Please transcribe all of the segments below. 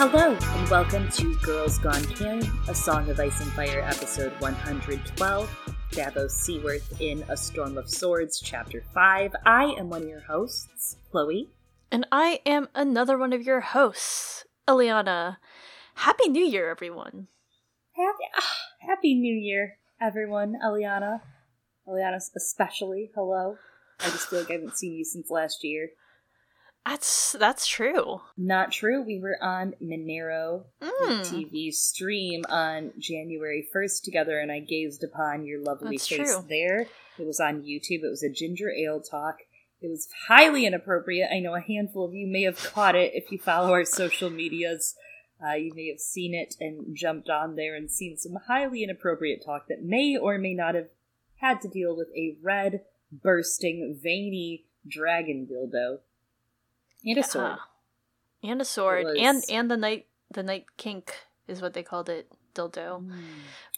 Hello, and welcome to Girls Gone Canon, a Song of Ice and Fire, episode 112, Davos Seaworth in A Storm of Swords, chapter 5. I am one of your hosts, Chloe. And I am another one of your hosts, Eliana. Happy New Year, everyone. Happy, ah, happy New Year, everyone. Eliana. Eliana, especially. Hello. I just feel like I haven't seen you since last year. That's that's true. Not true. We were on Monero Mm. TV stream on January 1st together, and I gazed upon your lovely That's face true. there. It was on YouTube. It was a ginger ale talk. It was highly inappropriate. I know a handful of you may have caught it if you follow our social medias. Uh, you may have seen it and jumped on there and seen some highly inappropriate talk that may or may not have had to deal with a red, bursting, veiny dragon dildo and a sword. Yeah. And a sword. was- And and the night the night kink is what they called it. Dildo. Mm.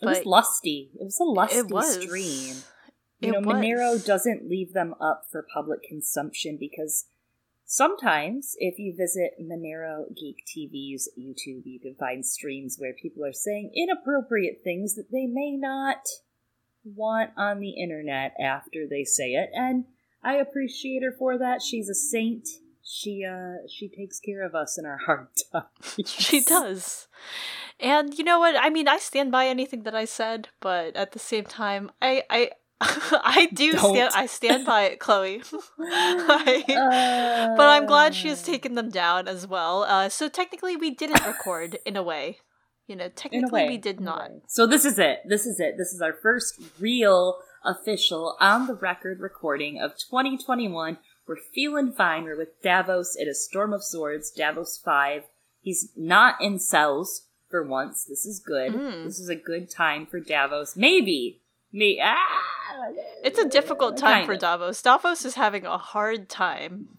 It was lusty. It was a lusty it was. stream. You It know, was. Monero doesn't leave them up for public consumption because sometimes if you visit Monero Geek TV's YouTube, you can find streams where people are saying inappropriate things that they may not want on the internet after they say it. And I appreciate her for that. She's a saint. She uh she takes care of us in our hard times. She does. And you know what? I mean, I stand by anything that I said, but at the same time, I I I do Don't. stand I stand by it, Chloe. I- but I'm glad she has Uh, taken them down as well. Uh, so technically, we didn't record in a way. You know, technically, way we did not. So this is it. This is it. This is our first real official on the record recording of 2021. We're feeling fine. We're with Davos at a Storm of Swords, Davos 5. He's not in cells for once. This is good. Mm. This is a good time for Davos. Maybe. Me. Ah! It's a difficult time for. Davos. Davos is having a hard time.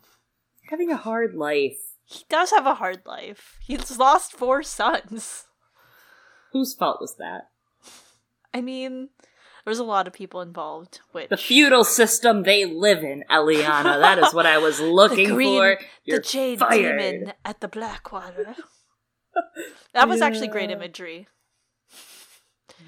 Having a hard life. He does have a hard life. He's lost four sons. Whose fault was that? I mean, there's a lot of people involved. Which The feudal system they live in, Eliana. That is what I was looking the green, for. the You're jade fired. demon at the Blackwater. that was actually great imagery.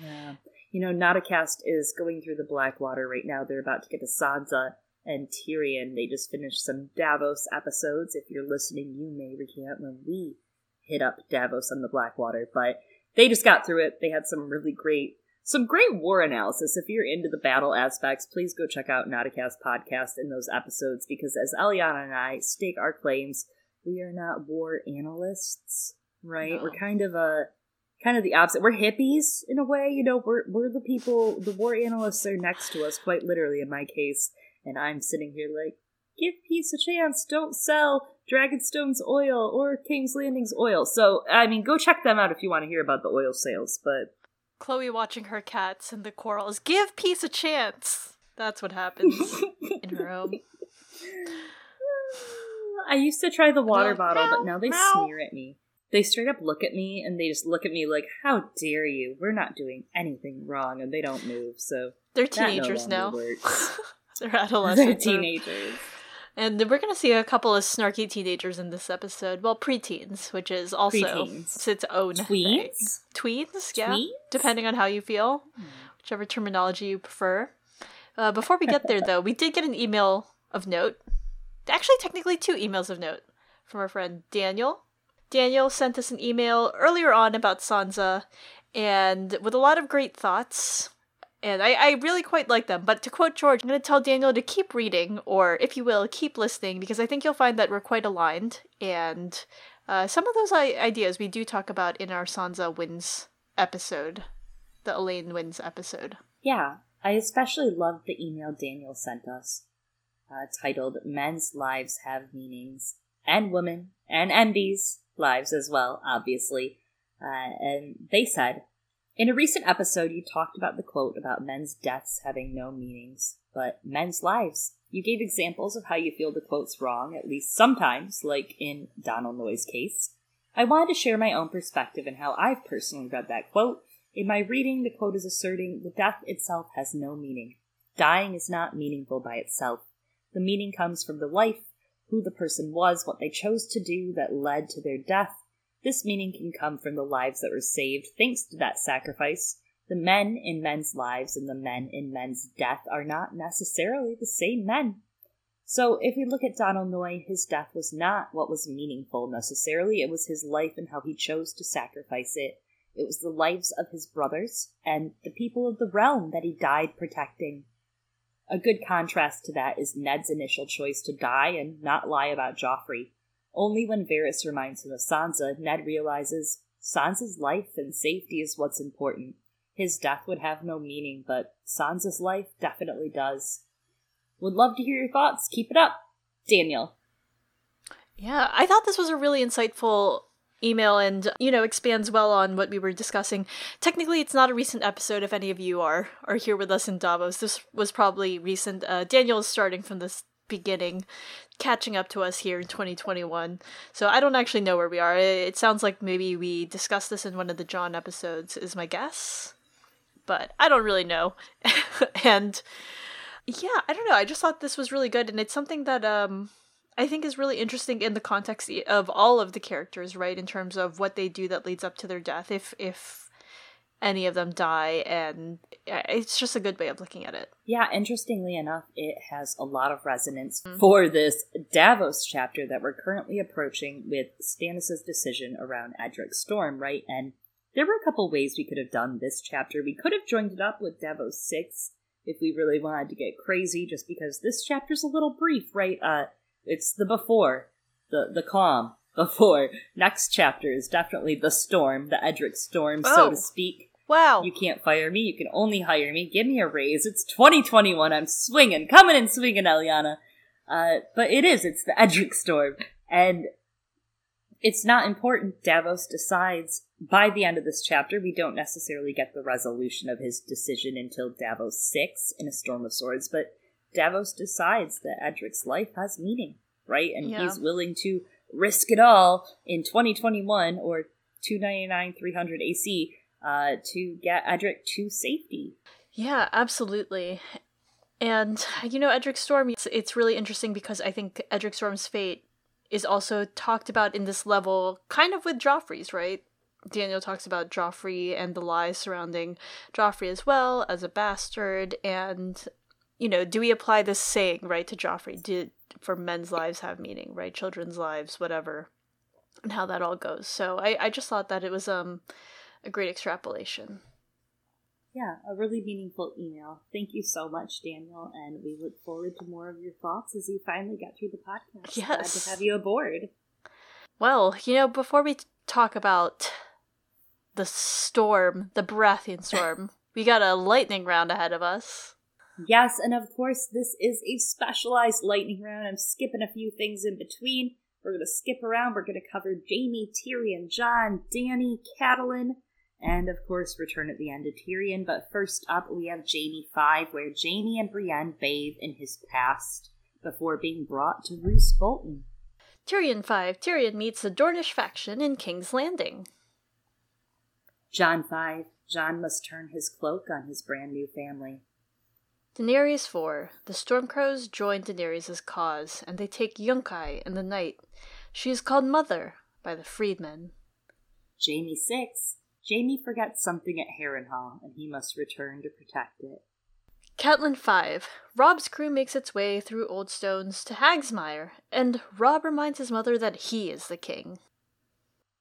Yeah. You know, Nauticast is going through the Blackwater right now. They're about to get to Sansa and Tyrion. They just finished some Davos episodes. If you're listening, you may recant when we hit up Davos on the Blackwater. But they just got through it. They had some really great, some great war analysis. If you're into the battle aspects, please go check out Nauticast podcast in those episodes because as Eliana and I stake our claims, we are not war analysts, right? No. We're kind of a kind of the opposite. We're hippies in a way, you know. We're we're the people. The war analysts are next to us, quite literally in my case, and I'm sitting here like, give peace a chance. Don't sell Dragonstone's oil or King's Landing's oil. So I mean, go check them out if you want to hear about the oil sales. But Chloe watching her cats and the quarrels. Give peace a chance. That's what happens in her home. I used to try the water Meow, bottle, but now they meow. sneer at me. They straight up look at me and they just look at me like, "How dare you? We're not doing anything wrong," and they don't move. So They're that no teenagers now. works. They're adolescents. They're teenagers. And we're going to see a couple of snarky teenagers in this episode. Well, preteens, which is also Preteens. it's own thing. Tweens? Tweens, yeah. Tweens? Depending on how you feel, whichever terminology you prefer. Uh, before we get there, though, we did get an email of note. Actually, technically, two emails of note from our friend Daniel. Daniel sent us an email earlier on about Sansa, and with a lot of great thoughts. And I, I really quite like them. But to quote George, I'm going to tell Daniel to keep reading, or if you will, keep listening, because I think you'll find that we're quite aligned. And uh, some of those ideas we do talk about in our Sansa Wins episode, the Elaine Wins episode. Yeah, I especially loved the email Daniel sent us, uh, titled "Men's Lives Have Meanings," and women and MDs' lives as well, obviously. Uh, and they said, in a recent episode, you talked about the quote about men's deaths having no meanings, but men's lives. You gave examples of how you feel the quote's wrong, at least sometimes, like in Donal Noye's case. I wanted to share my own perspective and how I've personally read that quote. In my reading, the quote is asserting the death itself has no meaning. Dying is not meaningful by itself. The meaning comes from the life, who the person was, what they chose to do that led to their death. This meaning can come from the lives that were saved thanks to that sacrifice. The men in men's lives and the men in men's death are not necessarily the same men. So, if we look at Donal Noye, his death was not what was meaningful necessarily. It was his life and how he chose to sacrifice it. It was the lives of his brothers and the people of the realm that he died protecting. A good contrast to that is Ned's initial choice to die and not lie about Joffrey. Only when Varys reminds him of Sansa, Ned realizes Sansa's life and safety is what's important. His death would have no meaning, but Sansa's life definitely does. Would love to hear your thoughts. Keep it up. Daniel. Yeah, I thought this was a really insightful email and you know expands well on what we were discussing technically it's not a recent episode if any of you are are here with us in davos this was probably recent uh, daniel starting from this beginning catching up to us here in 2021 so i don't actually know where we are. It sounds like maybe we discussed this in one of the Jon episodes is my guess. But i don't really know. And yeah i don't know. I just thought this was really good and it's something that um I think is really interesting in the context of all of the characters, right? In terms of what they do that leads up to their death, if if any of them die, and it's just a good way of looking at it. Yeah, interestingly enough, it has a lot of resonance mm-hmm. for this Davos chapter that we're currently approaching with Stannis's decision around Edric Storm, right? And there were a couple ways we could have done this chapter. We could have joined it up with Davos six if we really wanted to get crazy, just because this chapter's a little brief, right? Uh it's the before, the the calm before. Next chapter is definitely the storm, the Edric storm, oh. so to oh. speak. Wow. You can't fire me. You can only hire me. Give me a raise. It's 2021. I'm swinging, coming and swinging, Eliana. Uh, but it is. It's the Edric storm, and it's not important. Davos decides by the end of this chapter. We don't necessarily get the resolution of his decision until Davos six in a storm of swords, but Davos decides that Edric's life has meaning, right? And yeah. he's willing to risk it all in 2021 or 299 300 AC uh, to get Edric to safety. Yeah, absolutely. And you know, Edric Storm, it's, it's really interesting because I think Edric Storm's fate is also talked about in this level, kind of with Joffrey's, right? Daniel talks about Joffrey and the lies surrounding Joffrey as well as a bastard, and you know, do we apply this saying right to Joffrey? Did for men's lives have meaning, right? Children's lives, whatever, and how that all goes. So I, I just thought that it was um a great extrapolation. Yeah, a really meaningful email. Thank you so much, Daniel, and we look forward to more of your thoughts as you finally get through the podcast. Yes. Glad to have you aboard. Well, you know, before we talk about the storm, the Baratheon storm, we got a lightning round ahead of us. Yes, and of course, this is a specialized lightning round. I'm skipping a few things in between. We're going to skip around. We're going to cover Jaime, Tyrion, Jon, Dany, Catelyn, and of course, return at the end of Tyrion. But first up, we have Jaime 5, where Jaime and Brienne bathe in his past before being brought to Roose Bolton. Tyrion 5 Tyrion meets the Dornish faction in King's Landing. Jon 5 Jon must turn his cloak on his brand new family. Daenerys 4. The Stormcrows join Daenerys' cause, and they take Yunkai in the night. She is called Mother by the freedmen. Jaime 6. Jaime forgets something at Harrenhal, and he must return to protect it. Catelyn 5. Robb's crew makes its way through Old Stones to Hagsmire, and Rob reminds his mother that he is the king.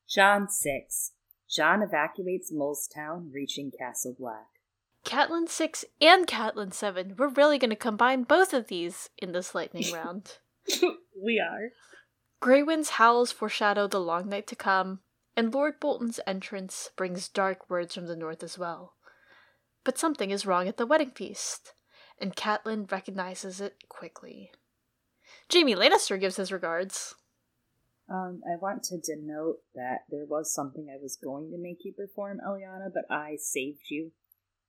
Jon 6. Jon evacuates Town, reaching Castle Black. Catelyn 6 and Catelyn 7. We're really going to combine both of these in this lightning round. we are. Grey Wind's howls foreshadow the long night to come, and Lord Bolton's entrance brings dark words from the north as well. But something is wrong at the wedding feast, and Catelyn recognizes it quickly. Jaime Lannister gives his regards. Um, I want to denote that there was something I was going to make you perform, Eliana, but I saved you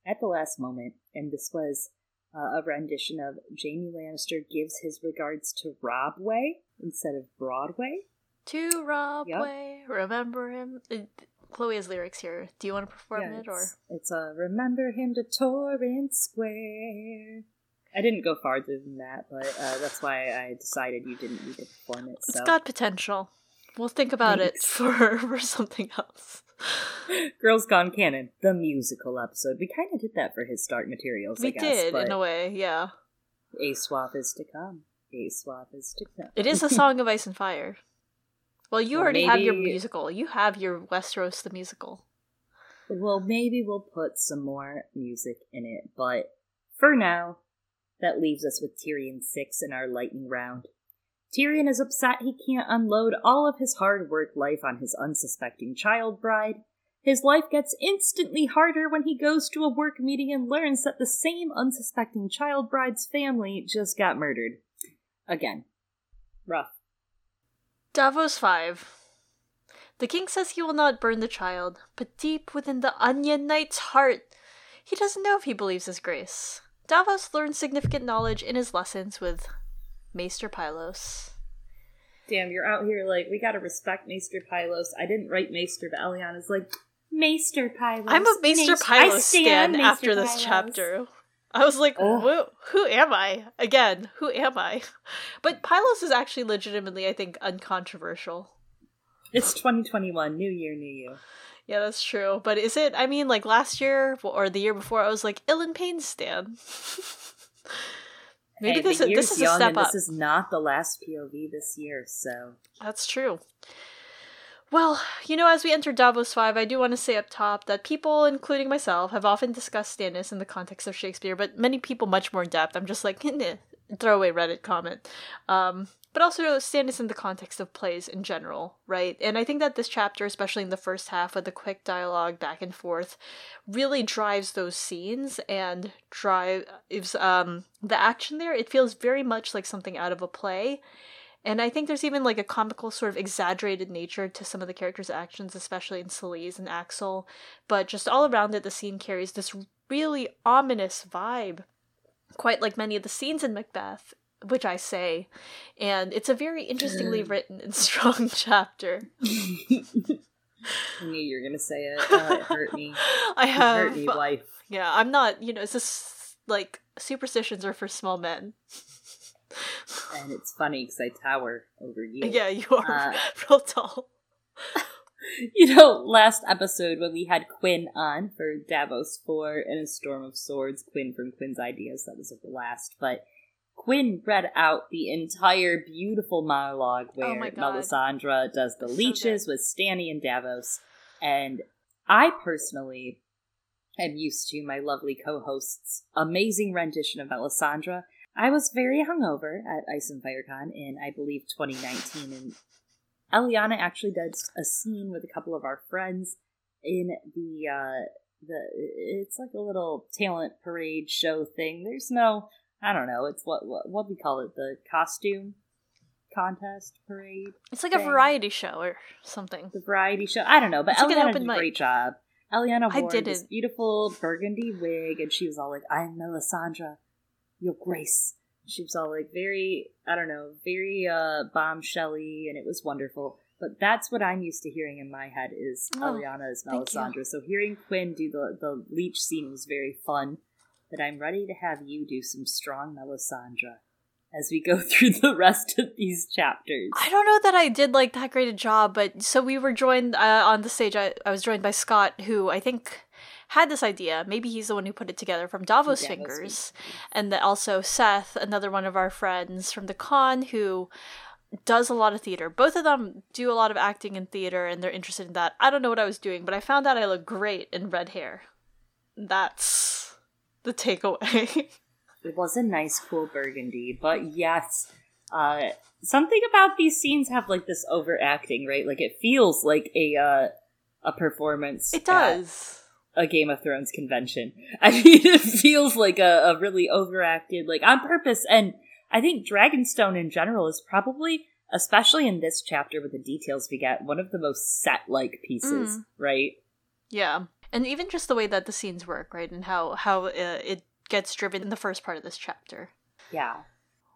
at the last moment, and this was uh, a rendition of Jaime Lannister gives his regards to Robb Way instead of Broadway. To Robb yep. Way, remember him. Uh, Chloe has lyrics here. Do you want to perform yeah, it or? It's a uh, remember him to Torrhen's Square. I didn't go farther than that, but uh, that's why I decided you didn't need to perform it. So. It's got potential. We'll think about Thanks. it for for something else. Girls Gone Canon, the musical episode. We kind of did that for his start materials. We I guess, did in a way, yeah. a swap is to come. A swap is to come. It is a song of ice and fire. Well, you Well, already have your musical. You have your Westeros the musical. Well, maybe we'll put some more music in it, but for now, that leaves us with Tyrion 6 in our lightning round. Tyrion is upset he can't unload all of his hard work life on his unsuspecting child bride. His life gets instantly harder when he goes to a work meeting and learns that the same unsuspecting child bride's family just got murdered. Again. Rough. Davos 5. The king says he will not burn the child, but deep within the Onion Knight's heart, he doesn't know if he believes his grace. Davos learns significant knowledge in his lessons with Maester Pylos. Damn, you're out here like, we gotta respect Maester Pylos. I didn't write Maester, but Eliana's like, Maester Pylos. I'm a Maester Maester- Pylos stand stan Maester after this Pylos." chapter. I was like, Ugh. who, who am I? Again, who am I? But Pylos is actually legitimately, I think, uncontroversial. It's 2021, new year, new you. Yeah, that's true. But is it? I mean, like last year or the year before, I was like Ilyn Payne stan. Maybe Hey, this is this is a step up. This is not the last POV this year, so That's true. Well, you know, as we enter Davos 5, I do want to say up top that people, including myself, have often discussed Stannis in the context of Shakespeare, but many people much more in depth. I'm just like, eh, throwaway Reddit comment. Um, but also Stannis in the context of plays in general, right? And I think that this chapter, especially in the first half with the quick dialogue back and forth, really drives those scenes and drives um, the action there. It feels very much like something out of a play. And I think there's even like a comical sort of exaggerated nature to some of the characters' actions, especially in Selyse and Axell. But just all around it, the scene carries this really ominous vibe, quite like many of the scenes in Macbeth, which I say. And it's a very interestingly mm. written and strong chapter. I knew you were gonna say it. Oh, it hurt me. I It have. hurt me, wife. Yeah, I'm not, you know, it's just like superstitions are for small men. And it's funny because I tower over you. Yeah, you are Uh, real tall. You know, last episode when we had Quinn on for Davos 4 and a Storm of Swords, Quinn from Quinn's Ideas, that was a blast. But Quinn read out the entire beautiful monologue where Oh. Melisandre does the So leeches with Stanny and Davos. And I personally am used to my lovely co host's amazing rendition of Melisandre. I was very hungover at Ice and FireCon in, I believe, 2019, and Eliana actually did a scene with a couple of our friends in the uh the it's like a little talent parade show thing. There's no I don't know, it's what what what we call it, the costume contest parade, It's like a variety show or something. the variety show. I don't know, but It's Eliana open did a mic. great job. Eliana wore this beautiful burgundy wig, and she was all like, "I'm Melisandre, your grace." She was all like very, I don't know, very uh bombshelly, and it was wonderful. But that's what I'm used to hearing in my head is Oh, Eliana as. Melisandre. So hearing Quinn do the the leech scene was very fun. But I'm ready to have you do some strong Melisandre as we go through the rest of these chapters. I don't know that I did like that great a job, but so we were joined uh, on the stage. I, I was joined by Scott, who I think had this idea. Maybe he's the one who put it together from Davos, Davos Fingers, and that also Seth, another one of our friends from the con, who does a lot of theater. Both of them do a lot of acting in theater, and they're interested in that. I don't know what I was doing, but I found out I look great in red hair. That's the takeaway. It was a nice, cool burgundy, but yes, uh, something about these scenes have like this overacting, right? Like it feels like a uh, a performance. it at does. A Game of Thrones convention. I mean, it feels like a, a really overacted, like on purpose. And I think Dragonstone in general is probably, especially in this chapter with the details we get, one of the most set-like pieces, Mm. right? Yeah, and even just the way that the scenes work, right, and how how uh, it gets driven in the first part of this chapter. Yeah.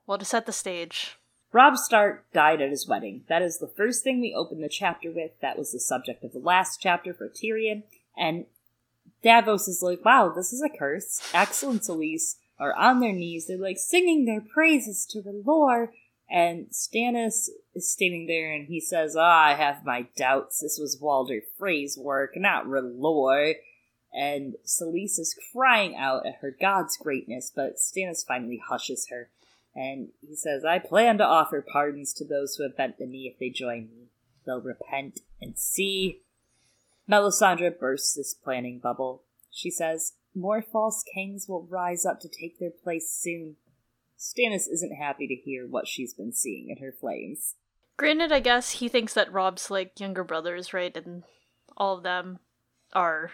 Well, to set the stage, Robb Stark died at his wedding. That is the first thing we open the chapter with. That was the subject of the last chapter for Tyrion. And Davos is like, wow, this is a curse. Axell and Selyse are on their knees. They're like singing their praises to the Lord. And Stannis is standing there and he says, Ah, I have my doubts. This was Walder Frey's work, not R'hllor. And Selyse is crying out at her god's greatness, but Stannis finally hushes her. And he says, I plan to offer pardons to those who have bent the knee if they join me. They'll repent and see. Melisandre bursts this planning bubble. She says, More false kings will rise up to take their place soon. Stannis isn't happy to hear what she's been seeing in her flames. Granted, I guess he thinks that Robb's like younger brothers, right? And all of them are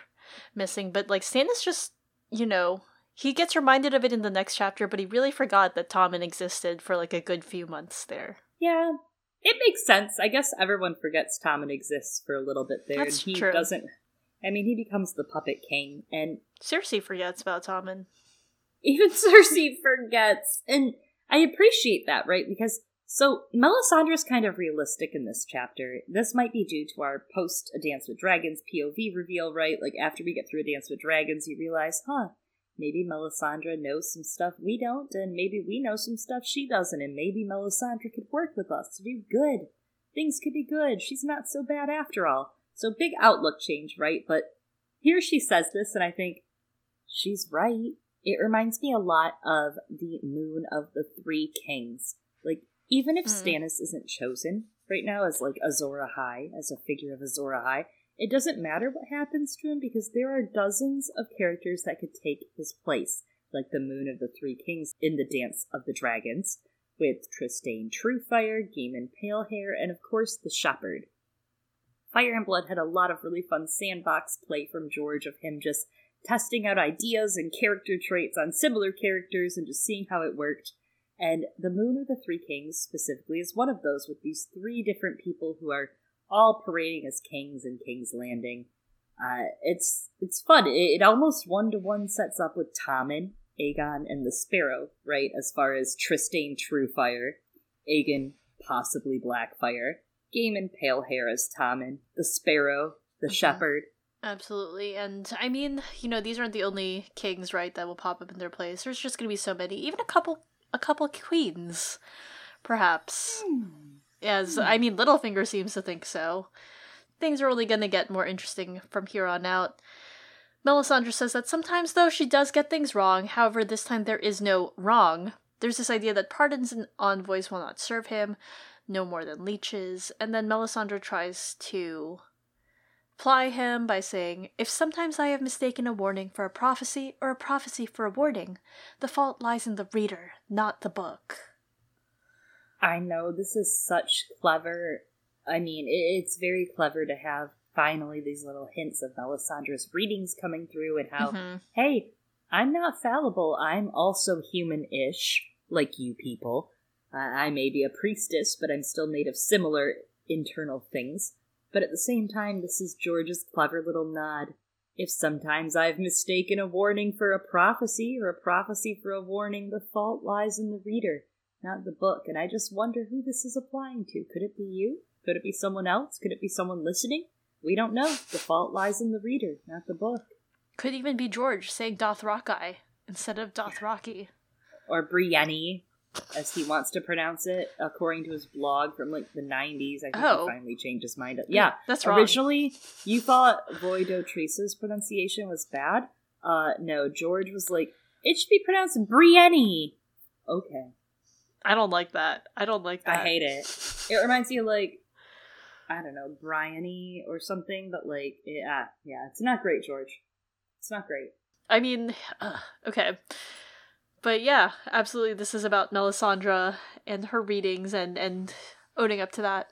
missing, but like Stannis just, you know, he gets reminded of it in the next chapter, but he really forgot that Tommen existed for like a good few months there. Yeah, it makes sense. I guess everyone forgets Tommen exists for a little bit there, That's and he true. doesn't. I mean, he becomes the puppet king, and Cersei forgets about Tommen. even Cersei forgets, and I appreciate that, right? Because so Melisandre's kind of realistic in this chapter. This might be due to our post A Dance with Dragons POV reveal, right? Like after we get through A Dance with Dragons, you realize, huh? Maybe Melisandre knows some stuff we don't, and maybe we know some stuff she doesn't, and maybe Melisandre could work with us to do good. Things could be good. She's not so bad after all. So big outlook change, right? But here she says this, and I think she's right. It reminds me a lot of the moon of the three kings. Like, even if Mm. Stannis isn't chosen right now as like Azor Ahai, as a figure of Azor Ahai, it doesn't matter what happens to him because there are dozens of characters that could take his place, like the moon of the three kings in the Dance of the Dragons, with Trystane Truefyre, Gaemon Palehair, and of course the Shepherd. Fire and Blood had a lot of really fun sandbox play from George of him just testing out ideas and character traits on similar characters and just seeing how it worked. And the Moon of the Three Kings specifically is one of those with these three different people who are all parading as kings in King's Landing. Uh, it's it's fun. It, it almost one to one sets up with Tommen, Aegon, and the Sparrow, right? As far as Trystane Truefyre, Aegon possibly Blackfire, Gaemon Palehair as Tommen, the Sparrow, the Mhm. Shepherd. Absolutely. And I mean, you know, these aren't the only kings, right, that will pop up in their place. There's just gonna be so many. Even a couple a couple queens, perhaps. As I mean Littlefinger seems to think so. Things are only gonna get more interesting from here on out. Melisandre says that sometimes though she does get things wrong, however this time there is no wrong. There's this idea that pardons and envoys will not serve him, no more than leeches, and then Melisandre tries to ply him by saying, If sometimes I have mistaken a warning for a prophecy or a prophecy for a warning, the fault lies in the reader, not the book. I know this is such clever. I mean, it's very clever to have finally these little hints of Melisandre's readings coming through and how, Mhm. hey, I'm not fallible. I'm also human ish, like you people. Uh, I may be a priestess, but I'm still made of similar internal things. But at the same time, this is George's clever little nod. If sometimes I've mistaken a warning for a prophecy or a prophecy for a warning, the fault lies in the reader, not the book. And I just wonder who this is applying to. Could it be you? Could it be someone else? Could it be someone listening? We don't know. The fault lies in the reader, not the book. Could even be George saying Dothraki instead of Dothraki. Or Brienne, as he wants to pronounce it, according to his blog from like the 90s. I think Oh. he finally changed his mind. Yeah, That's wrong. Originally, you thought Voido Treese's pronunciation was bad. Uh, no, George was like, it should be pronounced Brienne. Okay. I don't like that. I don't like that. I hate it. It reminds me of like, I don't know, Bryony or something, but like, yeah, yeah, it's not great, George. It's not great. I mean, uh, okay. But yeah, absolutely. This is about Melisandre and her readings and and owning up to that.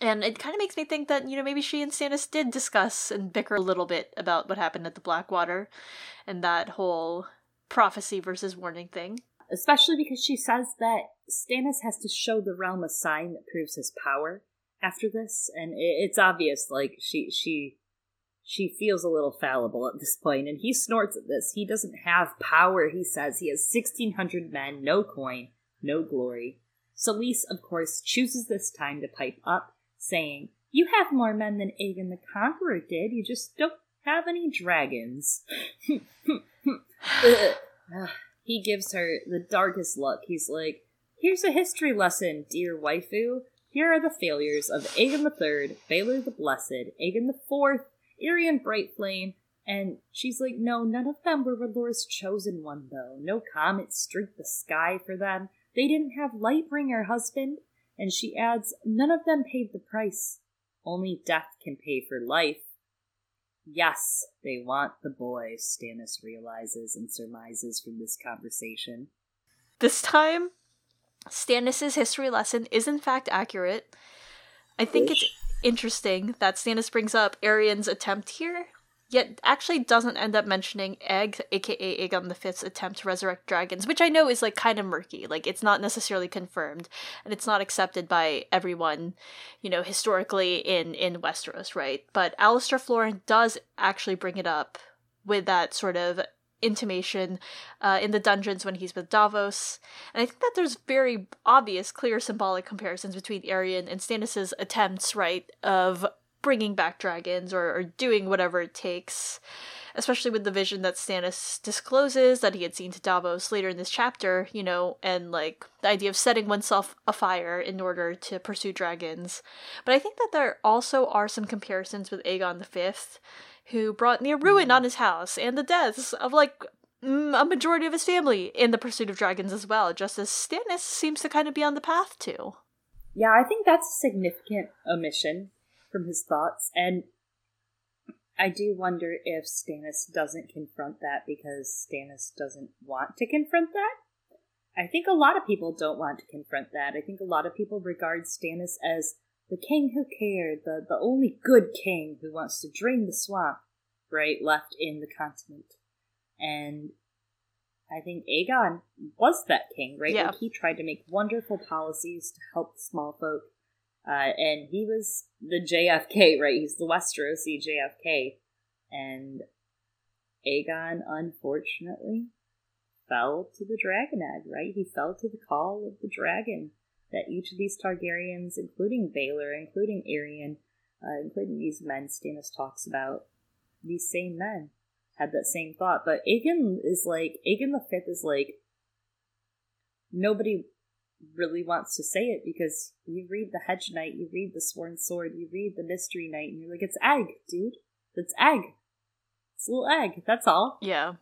And it kind of makes me think that you know maybe she and Stannis did discuss and bicker a little bit about what happened at the Blackwater, and that whole prophecy versus warning thing. Especially because she says that Stannis has to show the realm a sign that proves his power after this, and it's obvious. Like she she she feels a little fallible at this point, and he snorts at this. He doesn't have power. He says he has sixteen hundred men, no coin, no glory. Selyse, of course, chooses this time to pipe up, saying, "You have more men than Aegon the Conqueror did. You just don't have any dragons." Uh, uh, uh, He gives her the darkest look. He's like, Here's a history lesson, dear waifu. Here are the failures of Aegon III, Baelor the Blessed, Aegon IV, Aerion Brightflame, and she's like, no, none of them were R'hllor's chosen one, though. No comet streaked the sky for them. They didn't have Lightbringer, husband. And she adds, none of them paid the price. Only death can pay for life. Yes, they want the boy, Stannis realizes and surmises from this conversation. This time, Stannis's history lesson is in fact accurate. I think it's interesting that Stannis brings up Aerion's attempt here, yet actually doesn't end up mentioning Egg, aka Aegon the Fifth's attempt to resurrect dragons, which I know is like kind of murky. Like it's not necessarily confirmed, and it's not accepted by everyone, you know, historically in in Westeros, right? But Alliser Florent does actually bring it up with that sort of intimation uh, in the dungeons when he's with Davos. And I think that there's very obvious, clear symbolic comparisons between Aerion and Stannis's attempts, right, of bringing back dragons or, or doing whatever it takes. Especially with the vision that Stannis discloses that he had seen to Davos later in this chapter, you know, and like the idea of setting oneself afire in order to pursue dragons. But I think that there also are some comparisons with Aegon the Fifth who brought near ruin on his house and the deaths of like mm, a majority of his family in the pursuit of dragons as well, just as Stannis seems to kind of be on the path to. Yeah, I think that's a significant omission from his thoughts, and I do wonder if Stannis doesn't confront that because Stannis doesn't want to confront that. I think a lot of people don't want to confront that. I think a lot of people regard Stannis as the king who cared, the, the only good king who wants to drain the swamp, right, left in the continent. And I think Aegon was that king, right? Yeah. Like he tried to make wonderful policies to help small folk. Uh, and he was the JFK, right? He's the Westerosi JFK. And Aegon, unfortunately, fell to the dragon egg, right? He fell to the call of the dragon that each of these Targaryens, including Baelor, including Aerion, uh, including these men Stannis talks about, these same men had that same thought. But Aegon is like Aegon the Fifth is like nobody really wants to say it because you read the Hedge Knight, you read the Sworn Sword, you read the Mystery Knight, and you're like, it's egg, dude. It's egg. It's a little egg. That's all. Yeah.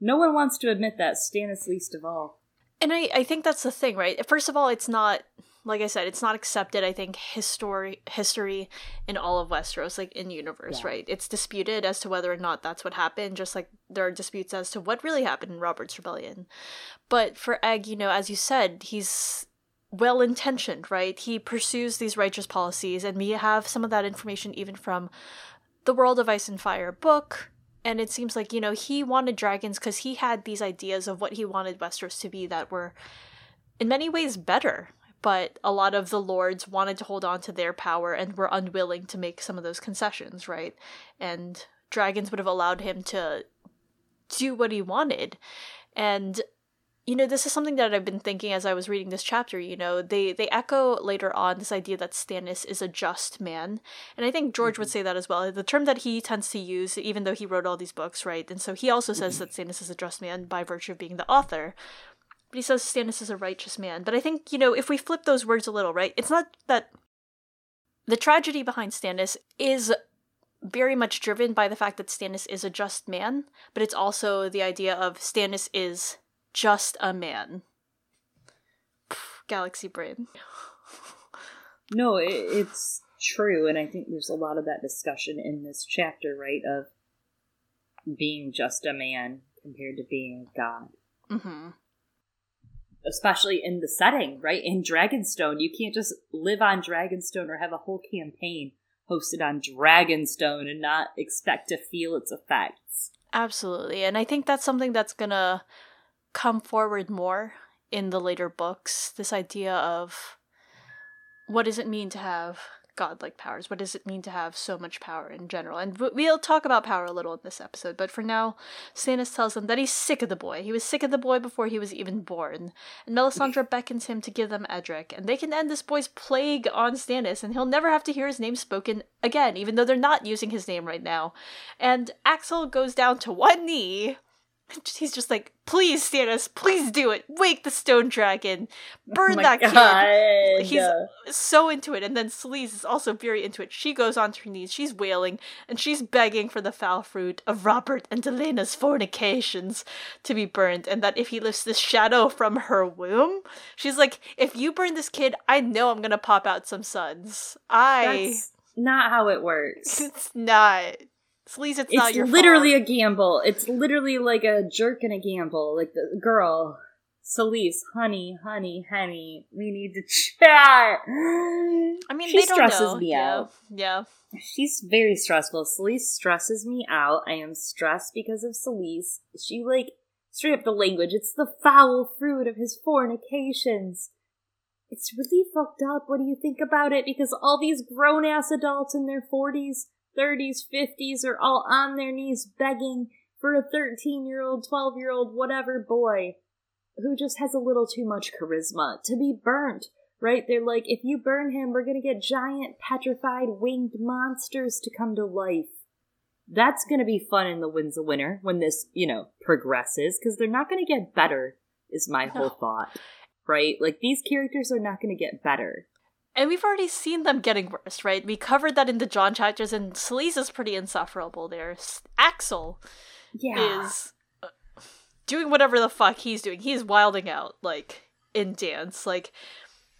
No one wants to admit that, Stannis least of all. And I, I think that's the thing, right? First of all, it's not like I said, it's not accepted, I think, history history in all of Westeros, like in universe, Yeah. right? It's disputed as to whether or not that's what happened, just like there are disputes as to what really happened in Robert's Rebellion. But for Egg, you know, as you said, he's well intentioned, right? He pursues these righteous policies, and we have some of that information even from the World of Ice and Fire book. And it seems like, you know, he wanted dragons because he had these ideas of what he wanted Westeros to be that were in many ways better. But a lot of the lords wanted to hold on to their power and were unwilling to make some of those concessions, right? And dragons would have allowed him to do what he wanted. And you know this is something that i've been thinking as i was reading this chapter you know they they echo later on this idea that stannis is a just man and i think george would mm-hmm. say that as well the term that he tends to use even though he wrote all these books right and so he also says that stannis is a just man by virtue of being the author but he says stannis is a righteous man but i think you know if we flip those words a little right it's not that the tragedy behind stannis is very much driven by the fact that stannis is a just man but it's also the idea of stannis is just a man. Pff, Galaxy brain. No, it, it's true, and I think there's a lot of that discussion in this chapter, right? Of being just a man compared to being a god. Mm-hmm. Especially in the setting, right? In Dragonstone, you can't just live on Dragonstone or have a whole campaign hosted on Dragonstone and not expect to feel its effects. Absolutely, and I think that's something that's gonna come forward more in the later books. This idea of what does it mean to have godlike powers? What does it mean to have so much power in general? And we'll talk about power a little in this episode, but for now, Stannis tells them that he's sick of the boy. He was sick of the boy before he was even born. And Melisandre beckons him to give them Edric, and they can end this boy's plague on Stannis, and he'll never have to hear his name spoken again, even though they're not using his name right now. And Axell goes down to one knee He's just like, please, Stannis, please do it. Wake the stone dragon. Oh burn Oh that God. kid. He's so into it. And then Selyse is also very into it. She goes onto her knees, she's wailing, and she's begging for the foul fruit of Robert and Elena's fornications to be burned. And that if he lifts this shadow from her womb, she's like, if you burn this kid, I know I'm gonna pop out some sons. I. That's not how it works. It's not. Selyse, it's, not it's your literally fault. a gamble. It's literally like a jerk and a gamble. Like the girl, Selyse, honey, honey, honey, we need to chat. I mean, she they don't stresses know. me yeah. out. Yeah. She's very stressful. Selyse stresses me out. I am stressed because of Selyse. She like straight up the language. It's the foul fruit of his fornications. It's really fucked up. What do you think about it? Because all these grown ass adults in their forties, thirties, fifties are all on their knees begging for a thirteen year old, twelve year old, whatever boy who just has a little too much charisma to be burnt right? They're like, if you burn him, we're gonna get giant petrified winged monsters to come to life. That's gonna be fun in the Winds of Winter when this, you know, progresses, because they're not gonna get better, is my No. whole thought. Right? Like, these characters are not gonna get better. And we've already seen them getting worse, right? We covered that in the Jon chapters, and Selyse is pretty insufferable there. S- Axell Yeah. is uh, doing whatever the fuck he's doing. He's wilding out, like, in dance. Like,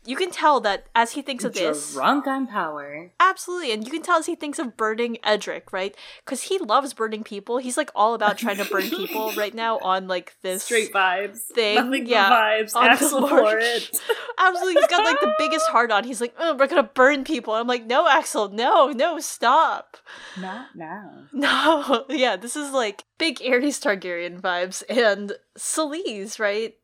you can tell that as he thinks of this. Drunk on power. Absolutely, and you can tell as he thinks of burning Edric, right? Because he loves burning people. He's like all about trying to burn people right now on like this Straight vibes. thing, Nothing yeah, vibes. on Axell it. Absolutely, he's got like the biggest heart on. He's like, oh, we're gonna burn people. I'm like, no, Axell, no, no, stop. Not now. No, yeah, this is like big Aerys Targaryen vibes and Selyse, right?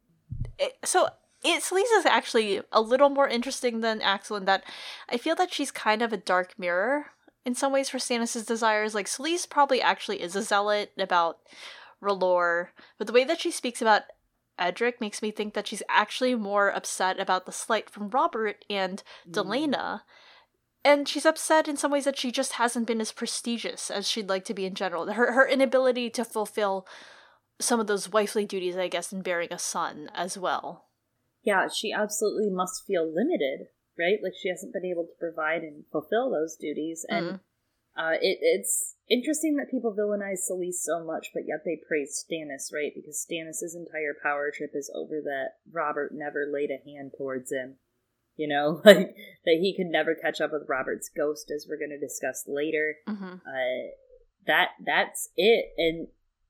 It- so it Selyse is actually a little more interesting than Axell in that I feel that she's kind of a dark mirror in some ways for Stannis' desires. Like Selyse probably actually is a zealot about R'hllor, but the way that she speaks about Edric makes me think that she's actually more upset about the slight from Robert and mm. Delena. And she's upset in some ways that she just hasn't been as prestigious as she'd like to be in general. Her her inability to fulfill some of those wifely duties, I guess, in bearing a son as well. Yeah, she absolutely must feel limited, right? Like she hasn't been able to provide and fulfill those duties. And Mhm. uh, it, it's interesting that people villainize Selyse so much, but yet they praise Stannis, right? Because Stannis' entire power trip is over that Robert never laid a hand towards him. You know, like that he could never catch up with Robert's ghost, as we're going to discuss later. hmm Uh, that that's it. And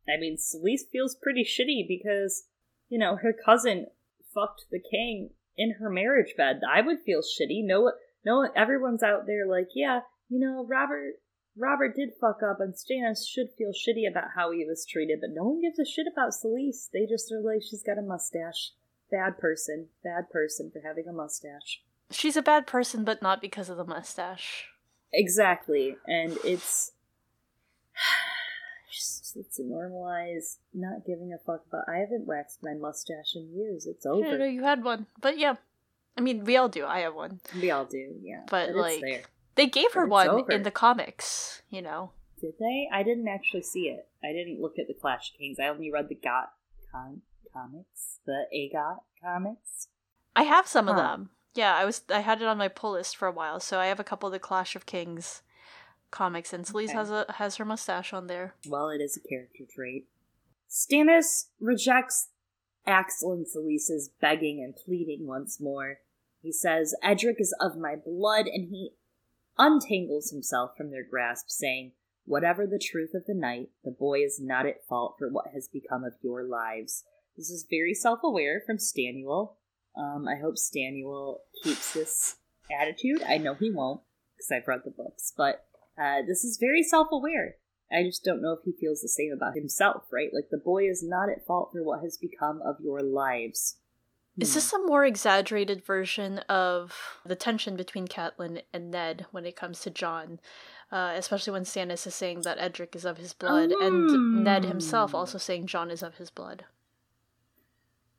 I mean, Selyse feels pretty shitty because you know her cousin fucked the king in her marriage bed. I would feel shitty. No, no, everyone's out there like, yeah, you know, Robert. Robert did fuck up, and Stannis should feel shitty about how he was treated, but no one gives a shit about Selyse. They just are like, she's got a mustache. Bad person. Bad person for having a mustache. She's a bad person, but not because of the mustache. Exactly, and it's it's a normalize not giving a fuck about. I haven't waxed my mustache in years. It's I didn't know you had one, but yeah, I mean, we all do. I have one. We all do, yeah. But, it's like. They gave her one over. in the comics, you know. Did they? I didn't actually see it. I didn't look at the Clash of Kings. I only read the Got con- comics, the AGOT comics. I have some of them. Yeah, I was I had it on my pull list for a while, so I have a couple of the Clash of Kings comics, and Selyse Okay. has a has her mustache on there. Well, it is a character trait. Stannis rejects Axell and Selyse's begging and pleading once more. He says, Edric is of my blood, and he untangles himself from their grasp, saying, Whatever the truth of the night, the boy is not at fault for what has become of your lives. This is very self aware from Stanuel. Um, I hope Stanuel keeps this attitude. I know he won't, because I've read the books, but uh, this is very self aware. I just don't know if he feels the same about himself, right? Like the boy is not at fault for what has become of your lives. Is this a more exaggerated version of the tension between Catelyn and Ned when it comes to Jon? Uh, especially when Stannis is saying that Edric is of his blood, and Ned himself Mm. also saying Jon is of his blood.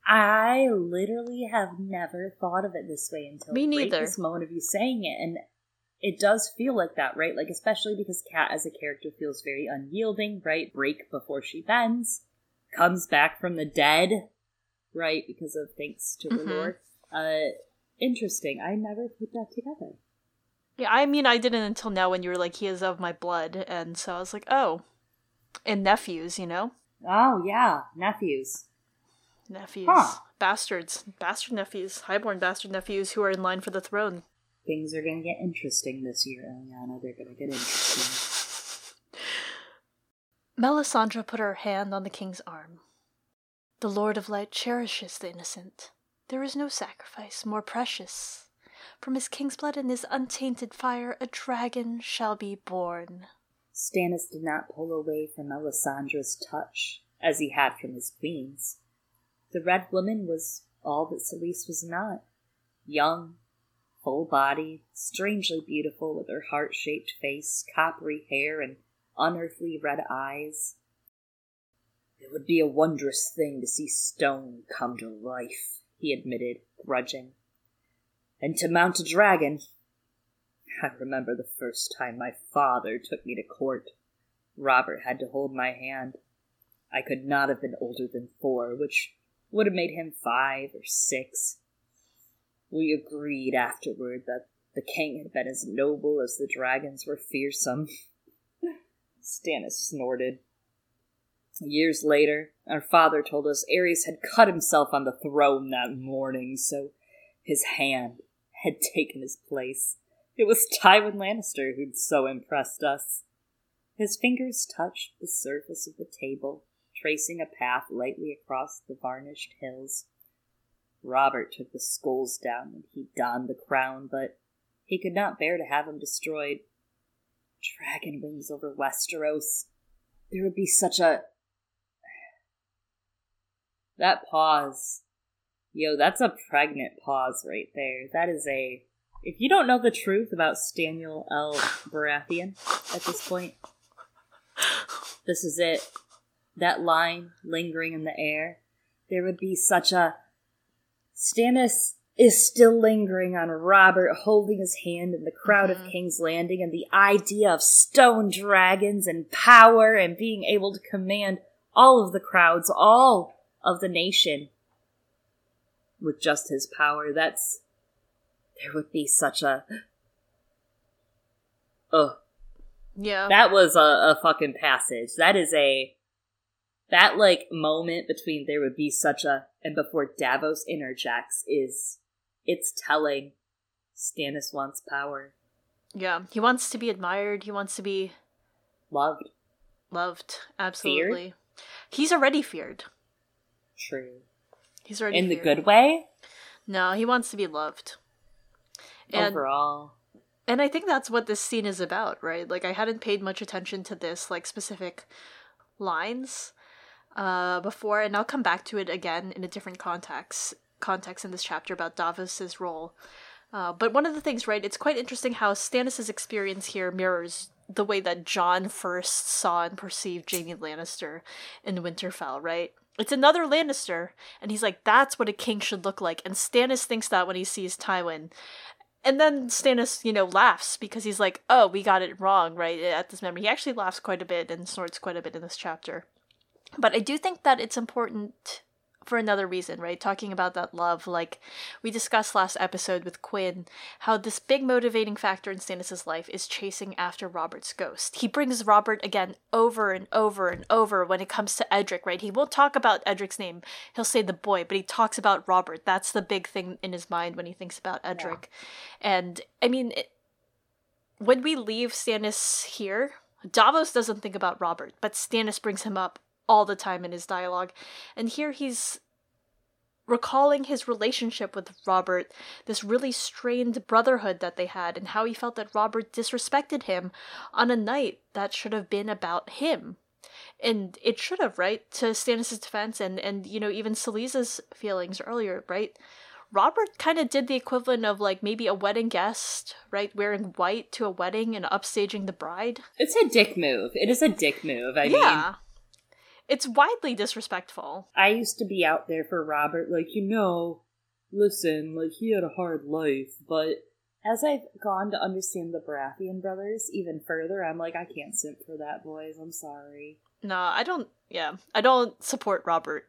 I literally have never thought of it this way until Me neither. this moment of you saying it, and it does feel like that, right? Like especially because Cat as a character feels very unyielding, right? Break before she bends, comes back from the dead, right? Because of thanks to Mhm. the Lord. Uh, interesting. I never put that together. Yeah, I mean, I didn't until now when you were like, he is of my blood. And so I was like, oh. And nephews, you know? Oh yeah, nephews. Nephews. Huh. Bastards. Bastard nephews. Highborn bastard nephews who are in line for the throne. Things are gonna get interesting this year, Eliana. They're gonna get interesting. Melisandre put her hand on the king's arm. The Lord of Light cherishes the innocent. There is no sacrifice more precious. From his king's blood and his untainted fire, a dragon shall be born. Stannis did not pull away from Melisandre's touch, as he had from his queen's. The Red Woman was all that Selyse was not. Young, full body, strangely beautiful with her heart shaped face, coppery hair, and unearthly red eyes. It would be a wondrous thing to see stone come to life, he admitted, grudging. And to mount a dragon, I remember the first time my father took me to court. Robert had to hold my hand. I could not have been older than four, which would have made him five or six. We agreed afterward that the king had been as noble as the dragons were fearsome. Stannis snorted. Years later, our father told us Aerys had cut himself on the throne that morning, so his hand had taken his place. It was Tywin Lannister who'd so impressed us. His fingers touched the surface of the table, tracing a path lightly across the varnished hills. Robert took the skulls down when he donned the crown, but he could not bear to have him destroyed. Dragon wings over Westeros. There would be such a. That pause. Yo, that's a pregnant pause right there. That is a. If you don't know the truth about Staniel L. Baratheon at this point, this is it. That line lingering in the air. There would be such a. Stannis is still lingering on Robert holding his hand in the crowd of mm-hmm. King's Landing, and the idea of stone dragons and power and being able to command all of the crowds, all of the nation with just his power. That's. There would be such a. Ugh. Yeah. That was a, a fucking passage. That is a that like moment between there would be such a and before Davos interjects is it's telling Stannis wants power. yeah. He wants to be admired. He wants to be Loved. loved. Absolutely. He's already feared. True. He's already In the good way? No, he wants to be loved. And Overall. and I think that's what this scene is about, right? Like I hadn't paid much attention to this like specific lines uh before and I'll come back to it again in a different context context in this chapter about Davos's role. Uh, but one of the things, right, it's quite interesting how Stannis' experience here mirrors the way that Jon first saw and perceived Jaime Lannister in Winterfell, right? It's another Lannister, and he's like, that's what a king should look like. And Stannis thinks that when he sees Tywin. And then Stannis, you know, laughs because he's like, oh, we got it wrong, right? At this memory. He actually laughs quite a bit and snorts quite a bit in this chapter. But I do think that it's important for another reason, right? Talking about that love, like we discussed last episode with Quinn, how this big motivating factor in Stannis' life is chasing after Robert's ghost. He brings Robert again over and over and over when it comes to Edric, right? He won't talk about Edric's name. He'll say the boy, but he talks about Robert. That's the big thing in his mind when he thinks about Edric. And I mean, it, when we leave Stannis here, Davos doesn't think about Robert, but Stannis brings him up all the time in his dialogue. And here he's recalling his relationship with Robert, this really strained brotherhood that they had, and how he felt that Robert disrespected him on a night that should have been about him. And it should have, right? To Stannis' defense and, and you know, even Selyse's feelings earlier, right? Robert kind of did the equivalent of like maybe a wedding guest, right? Wearing white to a wedding and upstaging the bride. It's a dick move. It is a dick move. I mean yeah. It's widely disrespectful. I used to be out there for Robert, like, you know, listen, like, he had a hard life, but as I've gone to understand the Baratheon brothers even further, I'm like, I can't simp for that, boys. I'm sorry. No, I don't. Yeah, I don't support Robert.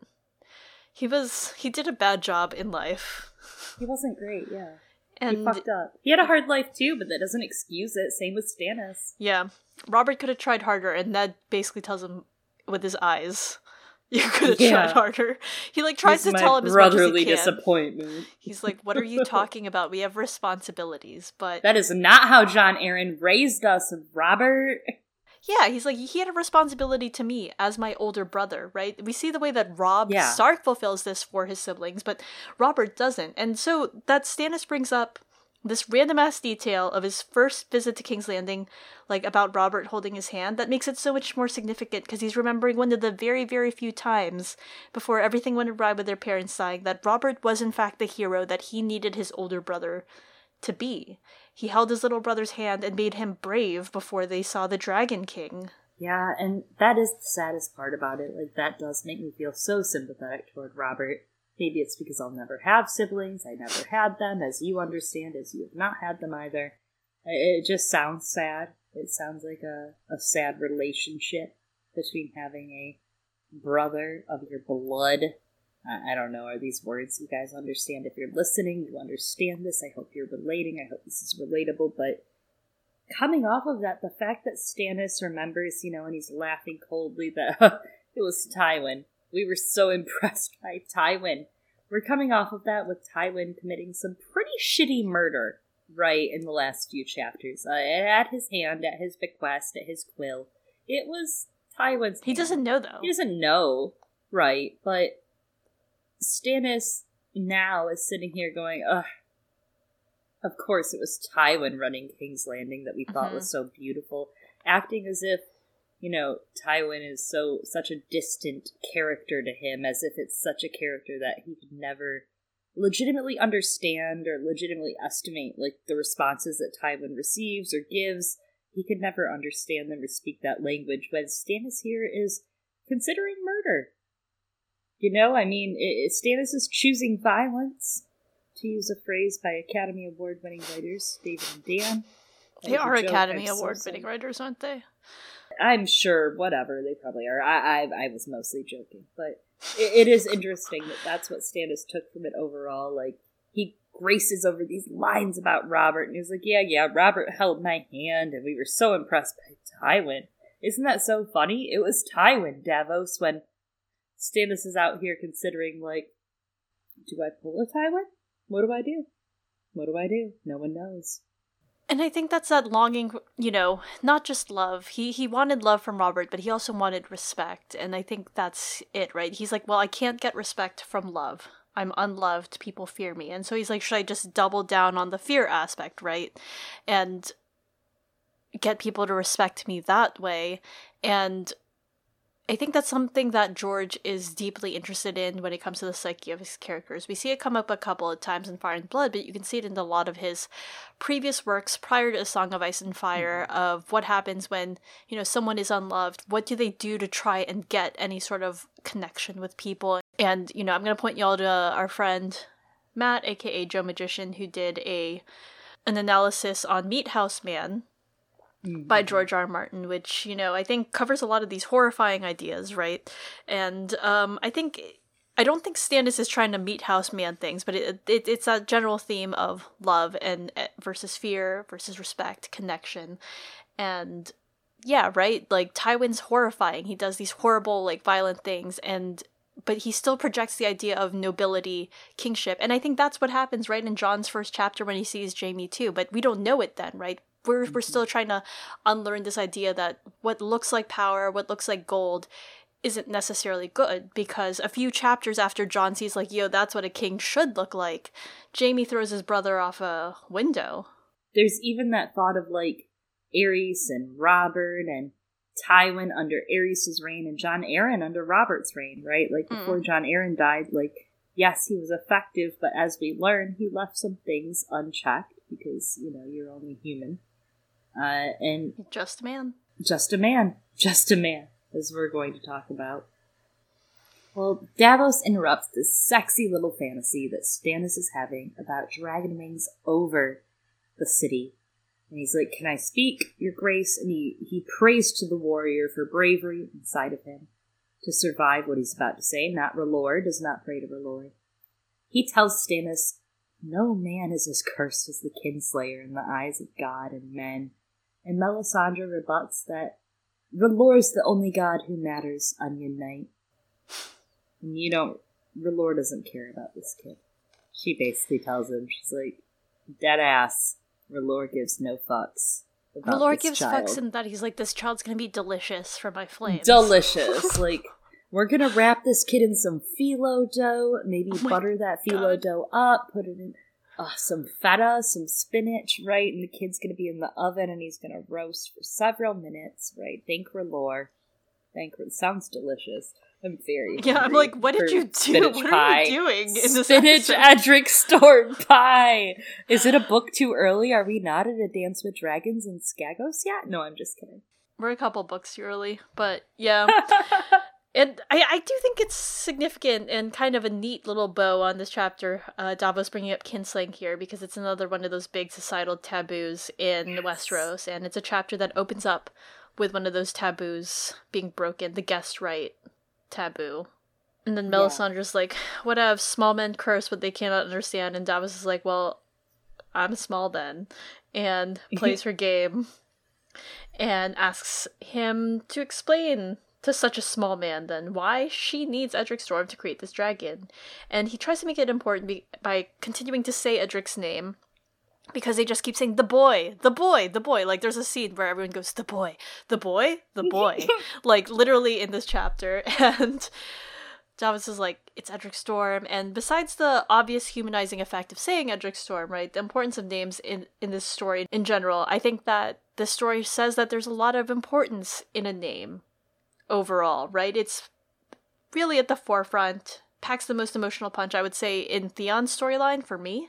He was he did a bad job in life. He wasn't great. Yeah, and he fucked up. He had a hard life too, but that doesn't excuse it. Same with Stannis. Yeah, Robert could have tried harder, and Ned basically tells him with his eyes. You could have Yeah. tried harder. He like tries He's to tell him as much as brotherly he can. disappointment. He's like, "What are you talking about? We have responsibilities." But That is not how Jon Arryn raised us, Robert. yeah, he's like, he had a responsibility to me as my older brother, right? We see the way that Robb Yeah. Stark fulfills this for his siblings, but Robert doesn't. And so that Stannis brings up this random ass detail of his first visit to King's Landing, like about Robert holding his hand, that makes it so much more significant because he's remembering one of the very, very few times before everything went awry with their parents dying that Robert was in fact the hero that he needed his older brother to be. He held his little brother's hand and made him brave before they saw the Dragon King. Yeah, and that is the saddest part about it. Like, that does make me feel so sympathetic toward Robert. Maybe it's because I'll never have siblings. I never had them, as you understand, as you have not had them either. It just sounds sad. It sounds like a, a sad relationship between having a brother of your blood. I, I don't know, are these words you guys understand? If you're listening, you understand this. I hope you're relating. I hope this is relatable, but coming off of that, the fact that Stannis remembers, you know, and he's laughing coldly that it was Tywin. We were so impressed by Tywin. We're coming off of that with Tywin committing some pretty shitty murder, right, in the last few chapters. Uh, at his hand, at his bequest, at his quill. It was Tywin's He hand. doesn't know though. He doesn't know, right? But Stannis now is sitting here going, ugh. Of course, it was Tywin running King's Landing that we thought Mhm. was so beautiful, acting as if you know Tywin is so such a distant character to him, as if it's such a character that he could never legitimately understand or legitimately estimate like the responses that Tywin receives or gives. He could never understand them or speak that language. But Stannis here is considering murder. You know, I mean, i i- Stannis is choosing violence, to use a phrase by Academy Award winning writers David and Dan. They are. Academy Award winning writers, aren't they? I'm sure, whatever they probably are. I I, I was mostly joking, but it, it is interesting that that's what Stannis took from it overall. Like he graces over these lines about Robert, and he's like, "Yeah, yeah, Robert held my hand, and we were so impressed by Tywin." Isn't that so funny? It was Tywin Davos when Stannis is out here considering, like, do I pull a Tywin? What do I do? What do I do? No one knows. And I think that's that longing, you know, not just love. He he wanted love from Robert, but he also wanted respect. And I think that's it, right? He's like, well, I can't get respect from love. I'm unloved. People fear me. And so he's like, should I just double down on the fear aspect, right? And get people to respect me that way. And I think that's something that George is deeply interested in when it comes to the psyche of his characters. We see it come up a couple of times in Fire and Blood, but you can see it in a lot of his previous works prior to A Song of Ice and Fire mm-hmm. of what happens when, you know, someone is unloved. What do they do to try and get any sort of connection with people? And, you know, I'm going to point y'all to our friend Matt, aka Joe Magician, who did a an analysis on Meathouse Man, by George R. R. Martin, which you know I think covers a lot of these horrifying ideas, right? And um, I think I don't think Stannis is trying to Meathouse Man things, but it, it it's that general theme of love and uh, versus fear versus respect, connection, and yeah, right. Like Tywin's horrifying. He does these horrible, like violent things, and but he still projects the idea of nobility, kingship, and I think that's what happens right in Jon's first chapter when he sees Jaime too. But we don't know it then, right? We're we're still trying to unlearn this idea that what looks like power, what looks like gold, isn't necessarily good because a few chapters after Jon sees like, yo, that's what a king should look like, Jaime throws his brother off a window. There's even that thought of like Aerys and Robert and Tywin under Aerys' reign and Jon Arryn under Robert's reign, right? Like Mm. before Jon Arryn died, like yes, he was effective, but as we learn, he left some things unchecked because you know you're only human, uh, and Just a man. just a man, just a man, as we're going to talk about. Well, Davos interrupts this sexy little fantasy that Stannis is having about dragon wings over the city. And he's like, Can I speak, Your Grace? And he, he prays to the warrior for bravery inside of him to survive what he's about to say. Not R'hllor, does not pray to R'hllor. He tells Stannis, No man is as cursed as the kinslayer in the eyes of God and men. And Melisandre rebuts that R'hllor is the only god who matters, Onion Knight. And you don't, R'hllor doesn't care about this kid. She basically tells him, she's like, dead ass. R'hllor gives no fucks. R'hllor gives child. fucks in that he's like, this child's gonna be delicious for my flames. Delicious. like, we're gonna wrap this kid in some phyllo dough, maybe Oh butter that phyllo God. dough up, put it in uh, some feta, some spinach, right? And the kid's gonna be in the oven and he's gonna roast for several minutes, right? Thank R'hllor. Thank. Sounds delicious. I'm very Yeah, I'm like, what did you do? What pie. are you doing in this Spinach? Edric Storm pie. Is it a book too early? Are we not at a Dance with Dragons in Skagos yet? No, I'm just kidding. We're a couple books too early, but yeah. And I, I do think it's significant and kind of a neat little bow on this chapter. Uh, Davos bringing up kinslaying here because it's another one of those big societal taboos in Yes. Westeros, and it's a chapter that opens up with one of those taboos being broken, the guest right taboo. And then Yeah. Melisandre's like, "What have small men curse what they cannot understand?" And Davos is like, "Well, I'm small then," and plays her game and asks him to explain to such a small man then. Why she needs Edric Storm to create this dragon. And he tries to make it important be- by continuing to say Edric's name because they just keep saying the boy, the boy, the boy. Like there's a scene where everyone goes the boy, the boy, the boy, like literally in this chapter. And Davos is like, it's Edric Storm, and besides the obvious humanizing effect of saying Edric Storm, right, the importance of names in, in this story in general, I think that the story says that there's a lot of importance in a name overall, right? It's really at the forefront, packs the most emotional punch, I would say, in Theon's storyline for me,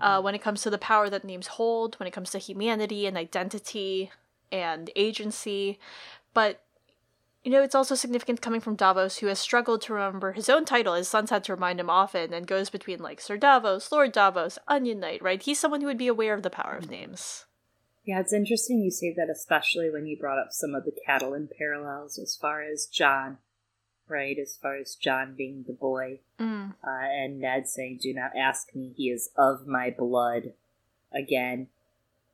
uh, when it comes to the power that names hold, when it comes to humanity and identity and agency. But you know, it's also significant coming from Davos, who has struggled to remember his own title. His sons had to remind him often and goes between like Sir Davos, Lord Davos, Onion Knight, right? He's someone who would be aware of the power of names. Yeah, it's interesting you say that, especially when you brought up some of the Catelyn parallels as far as Jon, right? As far as Jon being the boy, Mm. uh, and Ned saying, Do not ask me, he is of my blood. Again,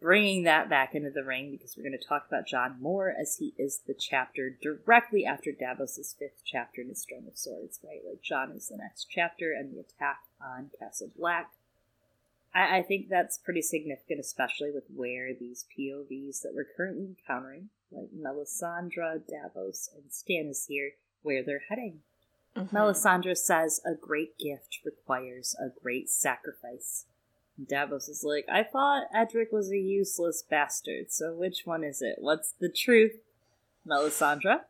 bringing that back into the ring because we're going to talk about Jon more as he is the chapter directly after Davos's fifth chapter in his Storm of Swords, right? Like, Jon is the next chapter and the attack on Castle Black. I, I think that's pretty significant, especially with where these POVs that we're currently encountering, like Melisandre, Davos, and Stannis here, where they're heading. Mhm. Melisandre says a great gift requires a great sacrifice. Davos is like, I thought Edric was a useless bastard, so which one is it? What's the truth? Melisandre,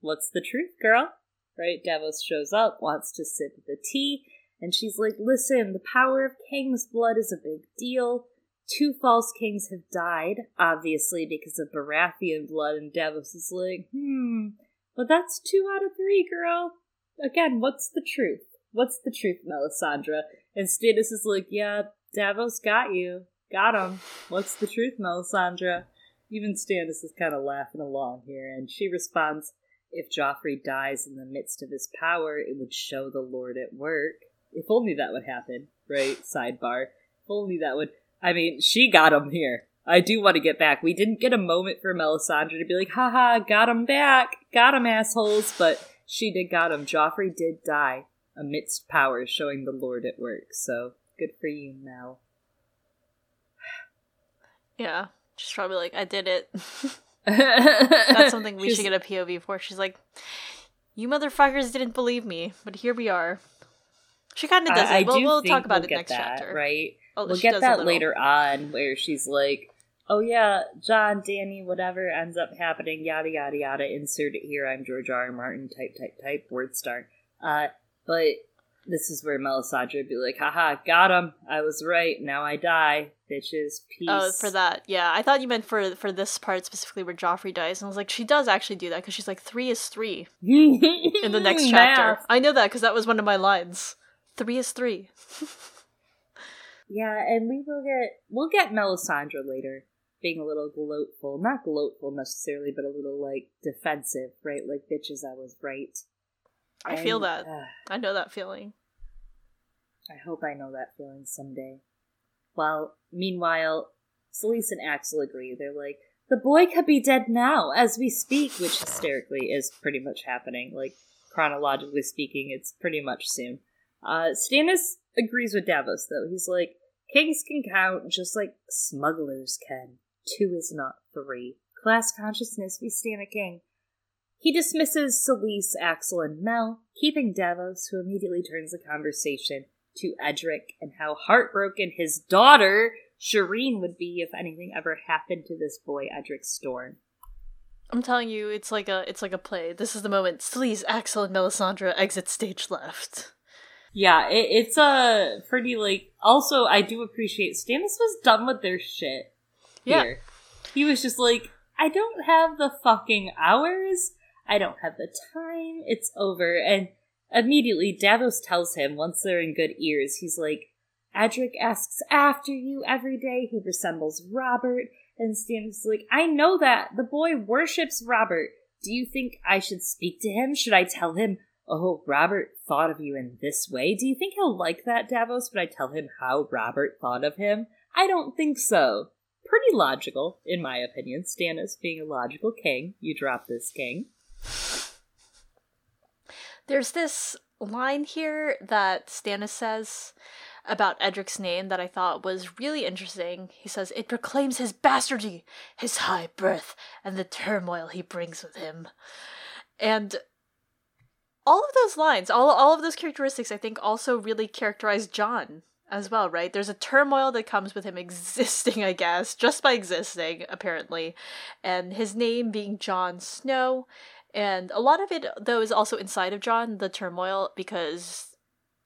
what's the truth, girl? Right? Davos shows up, wants to sip the tea, and she's like, Listen, the power of king's blood is a big deal. Two false kings have died, obviously because of Baratheon blood, and Davos is like, hmm, but that's two out of three, girl. Again, what's the truth? What's the truth, Melisandre? And Stannis is like, yeah, Davos got you. Got him. What's the truth, Melisandre? Even Stannis is kind of laughing along here, and she responds, if Joffrey dies in the midst of his power, it would show the Lord at work. If only that would happen, right? Sidebar. If only that would. I mean, she got him here. I do want to get back. We didn't get a moment for Melisandre to be like, haha, got him back. Got him, assholes. But she did got him. Joffrey did die amidst power, showing the Lord at work. So good for you, Mel. Yeah. She's probably like, I did it. That's That's something we should get a POV for. She's like, you motherfuckers didn't believe me, but here we are. She kind of does I, it. I We'll, do we'll talk about we'll it next that, chapter. right? Oh, we'll she get that later on, where she's like, "Oh yeah, Jon, Dany, whatever ends up happening, yada yada yada." Insert it here. I'm George R. R. Martin. Type type type. WordStar. Uh, but this is where Melisandre would be like, "Haha, got him. I was right. Now I die, bitches. Peace." Oh, for that, yeah. I thought you meant for for this part specifically where Joffrey dies, and I was like, she does actually do that because she's like, three is three in the next chapter. I know that because that was one of my lines. Three is three. Yeah, and we will get we'll get Melisandre later being a little gloatful. Not gloatful necessarily, but a little like defensive, right? Like bitches I was right. I and, feel that. Uh, I know that feeling. I hope I know that feeling someday. Well, meanwhile, Selyse and Axell agree. They're like, the boy could be dead now as we speak, which hysterically is pretty much happening. Like, chronologically speaking, it's pretty much soon. Uh, Stannis agrees with Davos, though. He's like, kings can count just like smugglers can. Two is not three. Class consciousness, we stand a king. He dismisses Selyse, Axell, and Mel, keeping Davos, who immediately turns the conversation to Edric and how heartbroken his daughter, Shireen, would be if anything ever happened to this boy, Edric Storm. I'm telling you, it's like a it's like a play. This is the moment Selyse, Axell, and Melisandre exit stage left. Yeah, it, it's a pretty like. Also, I do appreciate Stannis was done with their shit. Yeah, here. he was just like, I don't have the fucking hours. I don't have the time. It's over. And immediately, Davos tells him once they're in good ears, he's like, Edric asks after you every day. He resembles Robert. And Stannis is like, I know that. The boy worships Robert. Do you think I should speak to him? Should I tell him Oh, Robert thought of you in this way. Do you think he'll like that, Davos, when I tell him how Robert thought of him? I don't think so. Pretty logical, in my opinion. Stannis being a logical king. You drop this king. There's this line here that Stannis says about Edric's name that I thought was really interesting. He says, It proclaims his bastardy, his high birth, and the turmoil he brings with him. And all of those lines, all all of those characteristics, I think also really characterize Jon as well, right? There's a turmoil that comes with him existing, I guess, just by existing, apparently, and his name being Jon Snow. And a lot of it, though, is also inside of Jon, the turmoil, because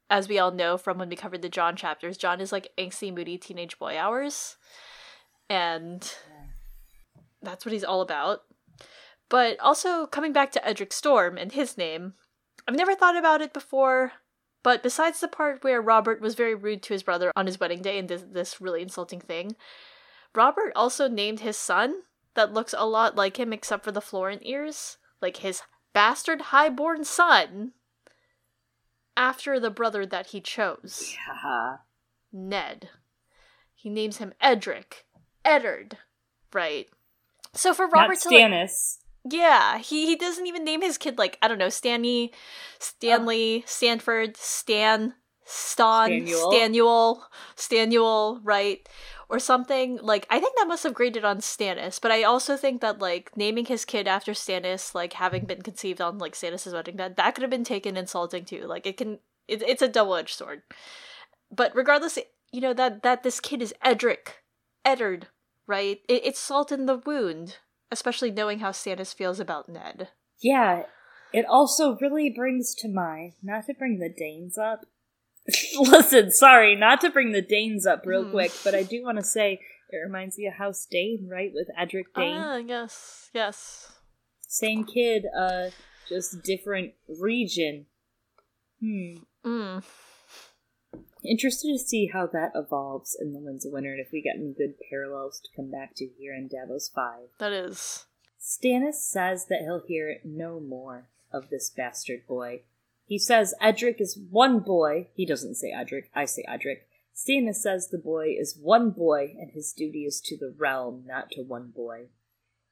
as we all know from when we covered the Jon chapters, Jon is like angsty, moody teenage boy hours. And that's what he's all about. But also coming back to Edric Storm and his name, I've never thought about it before, but besides the part where Robert was very rude to his brother on his wedding day and this, this really insulting thing, Robert also named his son that looks a lot like him except for the Florent ears, like his bastard highborn son, after the brother that he chose. Yeah. Ned. He names him Edric. Eddard. Right. So for Robert Not Stannis. Yeah, he, he doesn't even name his kid like I don't know Stanley, Stanley, oh. Stanford, Stan, Stan, Stanuel. Stanuel, Stanuel, right? Or something like I think that must have graded on Stannis, but I also think that like naming his kid after Stannis, like having been conceived on like Stannis's wedding bed, that could have been taken insulting too. Like it can, it, it's a double edged sword. But regardless, you know that that this kid is Edric, Eddard, right? It, it's salt in the wound especially knowing how Stannis feels about Ned. Yeah, it also really brings to mind, not to bring the Daynes up. Listen, sorry, not to bring the Daynes up real mm. quick, but I do want to say it reminds me of House Dayne, right? With Edric Dayne. Ah, yes, yes. Same kid, uh, just different region. Hmm. Mm interested to see how that evolves in the Winds of Winter and if we get any good parallels to come back to here in Davos 5. That is. Stannis says that he'll hear no more of this bastard boy. He says Edric is one boy. He doesn't say Edric, I say Edric. Stannis says the boy is one boy and his duty is to the realm, not to one boy.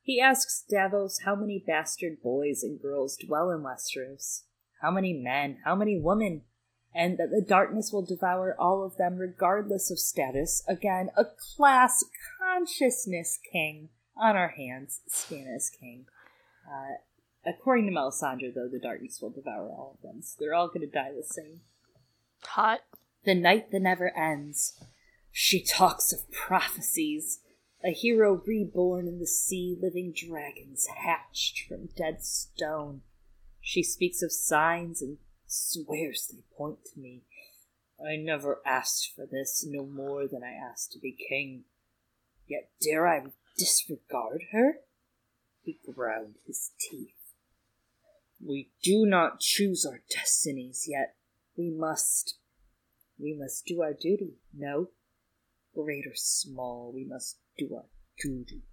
He asks Davos how many bastard boys and girls dwell in Westeros. How many men? How many women? And that the darkness will devour all of them regardless of status. Again, a class consciousness king on our hands, Stannis King. Uh, according to Melisandre, though, the darkness will devour all of them, so they're all going to die the same. Hot. The night that never ends. She talks of prophecies. A hero reborn in the sea, living dragons hatched from dead stone. She speaks of signs and swears they point to me. I never asked for this no more than I asked to be king. Yet dare I disregard her? He ground his teeth. We do not choose our destinies, yet we must. We must do our duty, no? great or small, we must do our duty.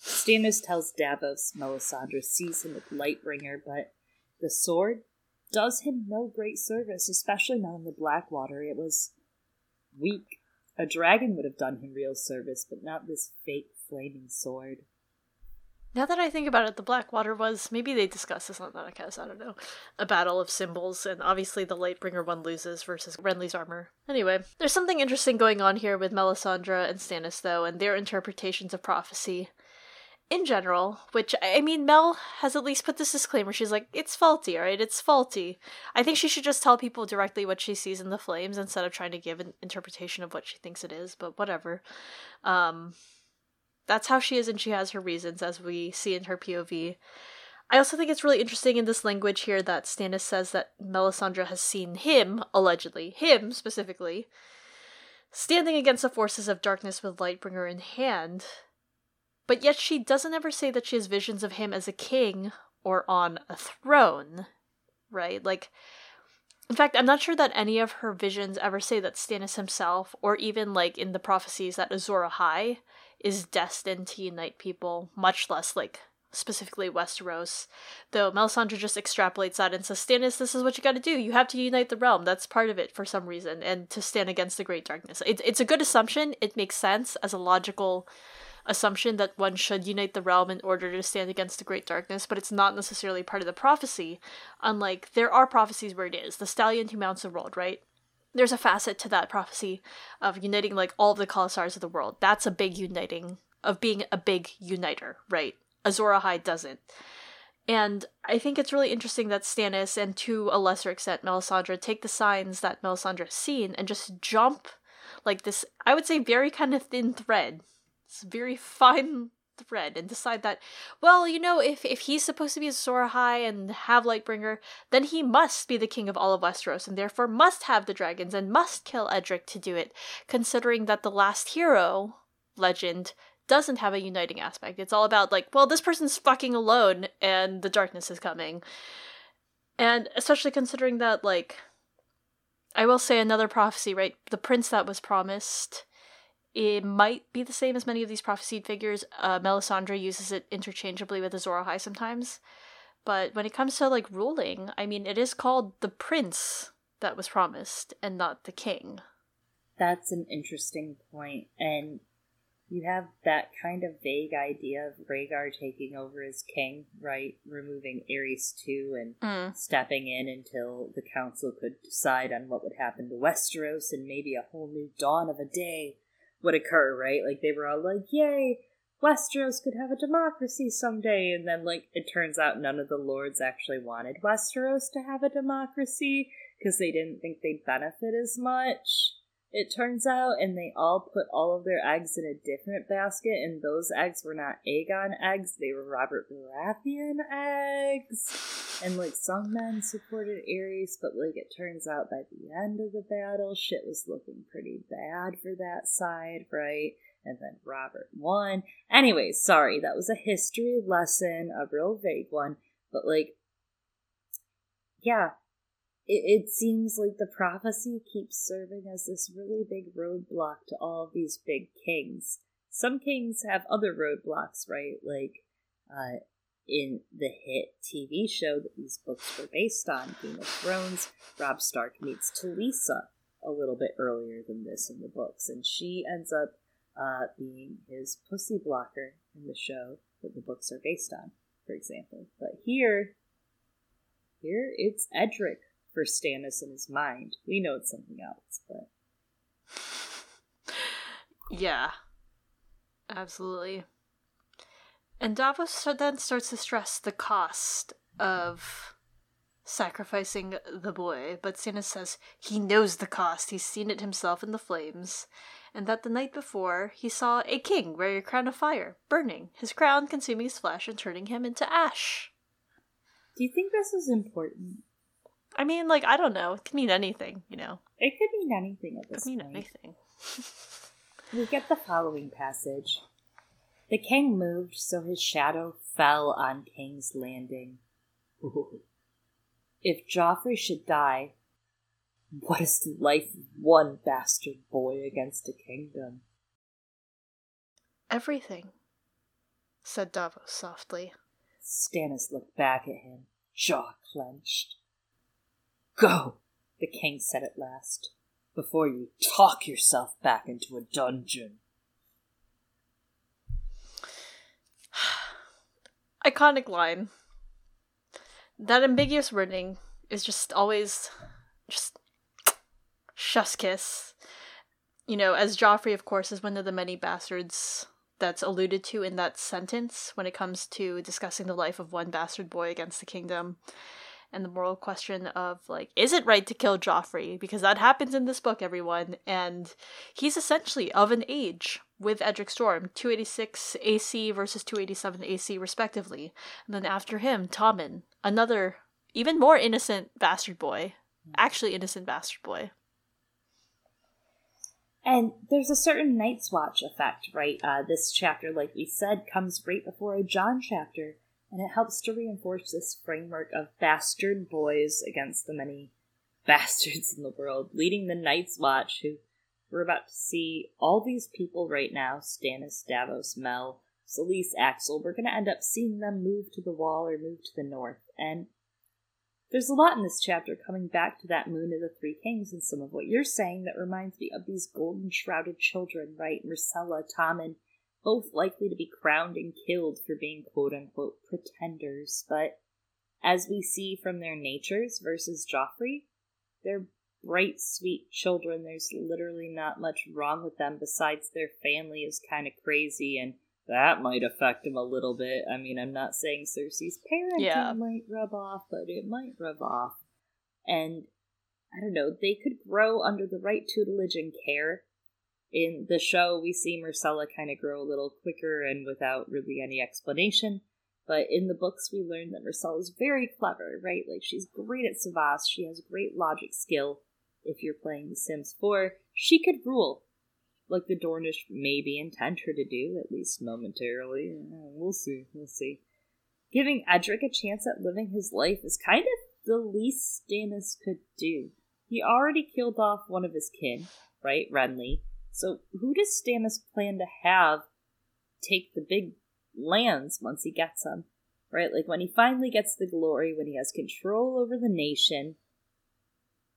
Stannis tells Davos Melisandre sees him with Lightbringer, but the sword does him no great service, especially not in the Blackwater. It was weak. A dragon would have done him real service, but not this fake flaming sword. Now that I think about it, the Blackwater was maybe they discussed this on that cast, I don't know. A battle of symbols, and obviously the Lightbringer one loses versus Renly's armor. Anyway, there's something interesting going on here with Melisandre and Stannis though, and their interpretations of prophecy in general, which I mean, Mel has at least put this disclaimer. She's like, it's faulty, right? It's faulty. I think she should just tell people directly what she sees in the flames instead of trying to give an interpretation of what she thinks it is, but whatever. Um, that's how she is, and she has her reasons, as we see in her POV. I also think it's really interesting in this language here that Stannis says that Melisandre has seen him, allegedly, him specifically, standing against the forces of darkness with Lightbringer in hand but yet she doesn't ever say that she has visions of him as a king or on a throne, right? Like, in fact, I'm not sure that any of her visions ever say that Stannis himself, or even like in the prophecies that Azor Ahai is destined to unite people, much less like specifically Westeros. Though Melisandre just extrapolates that and says, Stannis, this is what you gotta do. You have to unite the realm. That's part of it for some reason, and to stand against the Great Darkness. It, it's a good assumption. It makes sense as a logical assumption that one should unite the realm in order to stand against the great darkness, but it's not necessarily part of the prophecy. Unlike there are prophecies where it is the stallion who mounts the world, right? There's a facet to that prophecy of uniting like all of the khalasars of the world. That's a big uniting of being a big uniter, right? Azor Ahai doesn't. And I think it's really interesting that Stannis and to a lesser extent Melisandre take the signs that Melisandre has seen and just jump like this, I would say, very kind of thin thread very fine thread and decide that, well, you know, if, if he's supposed to be Azor Ahai and have Lightbringer, then he must be the king of all of Westeros and therefore must have the dragons and must kill Edric to do it, considering that the last hero legend doesn't have a uniting aspect. It's all about, like, well, this person's fucking alone and the darkness is coming. And especially considering that, like, I will say another prophecy, right? The prince that was promised it might be the same as many of these prophesied figures. Uh, Melisandre uses it interchangeably with Azor Ahai sometimes. But when it comes to like ruling, I mean, it is called the prince that was promised and not the king. That's an interesting point, and you have that kind of vague idea of Rhaegar taking over as king, right? Removing Aerys too and mm. stepping in until the council could decide on what would happen to Westeros and maybe a whole new dawn of a day would occur, right? Like they were all like, "Yay, Westeros could have a democracy someday," and then like it turns out none of the lords actually wanted Westeros to have a democracy because they didn't think they'd benefit as much. It turns out, and they all put all of their eggs in a different basket, and those eggs were not Aegon eggs, they were Robert Baratheon eggs. And like some men supported Aerys, but like it turns out by the end of the battle, shit was looking pretty bad for that side, right? And then Robert won. Anyways, sorry, that was a history lesson, a real vague one, but like, yeah, it, it seems like the prophecy keeps serving as this really big roadblock to all of these big kings. Some kings have other roadblocks, right? Like uh, in the hit TV show that these books were based on, Game of Thrones, Robb Stark meets Talisa a little bit earlier than this in the books, and she ends up uh, being his pussy blocker in the show that the books are based on, for example. But here, here it's Edric for Stannis in his mind. We know it's something else, but yeah, absolutely. And Davos then starts to stress the cost of sacrificing the boy, but Stannis says he knows the cost. He's seen it himself in the flames, and that the night before he saw a king wear a crown of fire, burning, his crown consuming his flesh and turning him into ash. Do you think this is important? I mean, like I don't know. It could mean anything, you know. It could mean anything at this it could mean point. anything. we get the following passage. The king moved, so his shadow fell on King's Landing. If Joffrey should die, What is the life of one bastard boy against a kingdom? Everything, said Davos softly. Stannis looked back at him, jaw clenched. Go, the king said at last, before you talk yourself back into a dungeon. Iconic line. That ambiguous wording is just always just chef's kiss. You know, as Joffrey, of course, is one of the many bastards that's alluded to in that sentence when it comes to discussing the life of one bastard boy against the kingdom and the moral question of like is it right to kill Joffrey? Because that happens in this book everyone. And he's essentially of an age with Edric Storm 286 AC versus 287 AC respectively. And then after him Tommen another even more innocent bastard boy. Actually innocent bastard boy. And there's a certain Night's Watch effect, right? Uh, this chapter, like we said, comes right before a Jon chapter, and it helps to reinforce this framework of bastard boys against the many bastards in the world, leading the Night's Watch, who we're about to see all these people right now Stannis, Davos, Mel, Selyse, Axell. We're going to end up seeing them move to the wall or move to the north. And there's a lot in this chapter coming back to that Moon of the Three Kings and some of what you're saying that reminds me of these golden shrouded children, right? Myrcella, Tommen, both likely to be crowned and killed for being quote unquote pretenders. But as we see from their natures versus Joffrey, they're bright, sweet children. There's literally not much wrong with them besides their family is kind of crazy and that might affect him a little bit. I mean, I'm not saying Cersei's parenting yeah. might rub off, but it might rub off. And I don't know, they could grow under the right tutelage and care. In the show, we see Myrcella kind of grow a little quicker and without really any explanation. But in the books, we learn that Myrcella is very clever, right? Like, she's great at cyvasse, she has great logic skill. If you're playing The Sims 4, she could rule like the Dornish maybe intend her to do, at least momentarily. Uh, we'll see. We'll see. Giving Edric a chance at living his life is kind of the least Stannis could do. He already killed off one of his kin, right? Renly. So who does Stannis plan to have take the big lands once he gets them? Right? Like when he finally gets the glory, when he has control over the nation.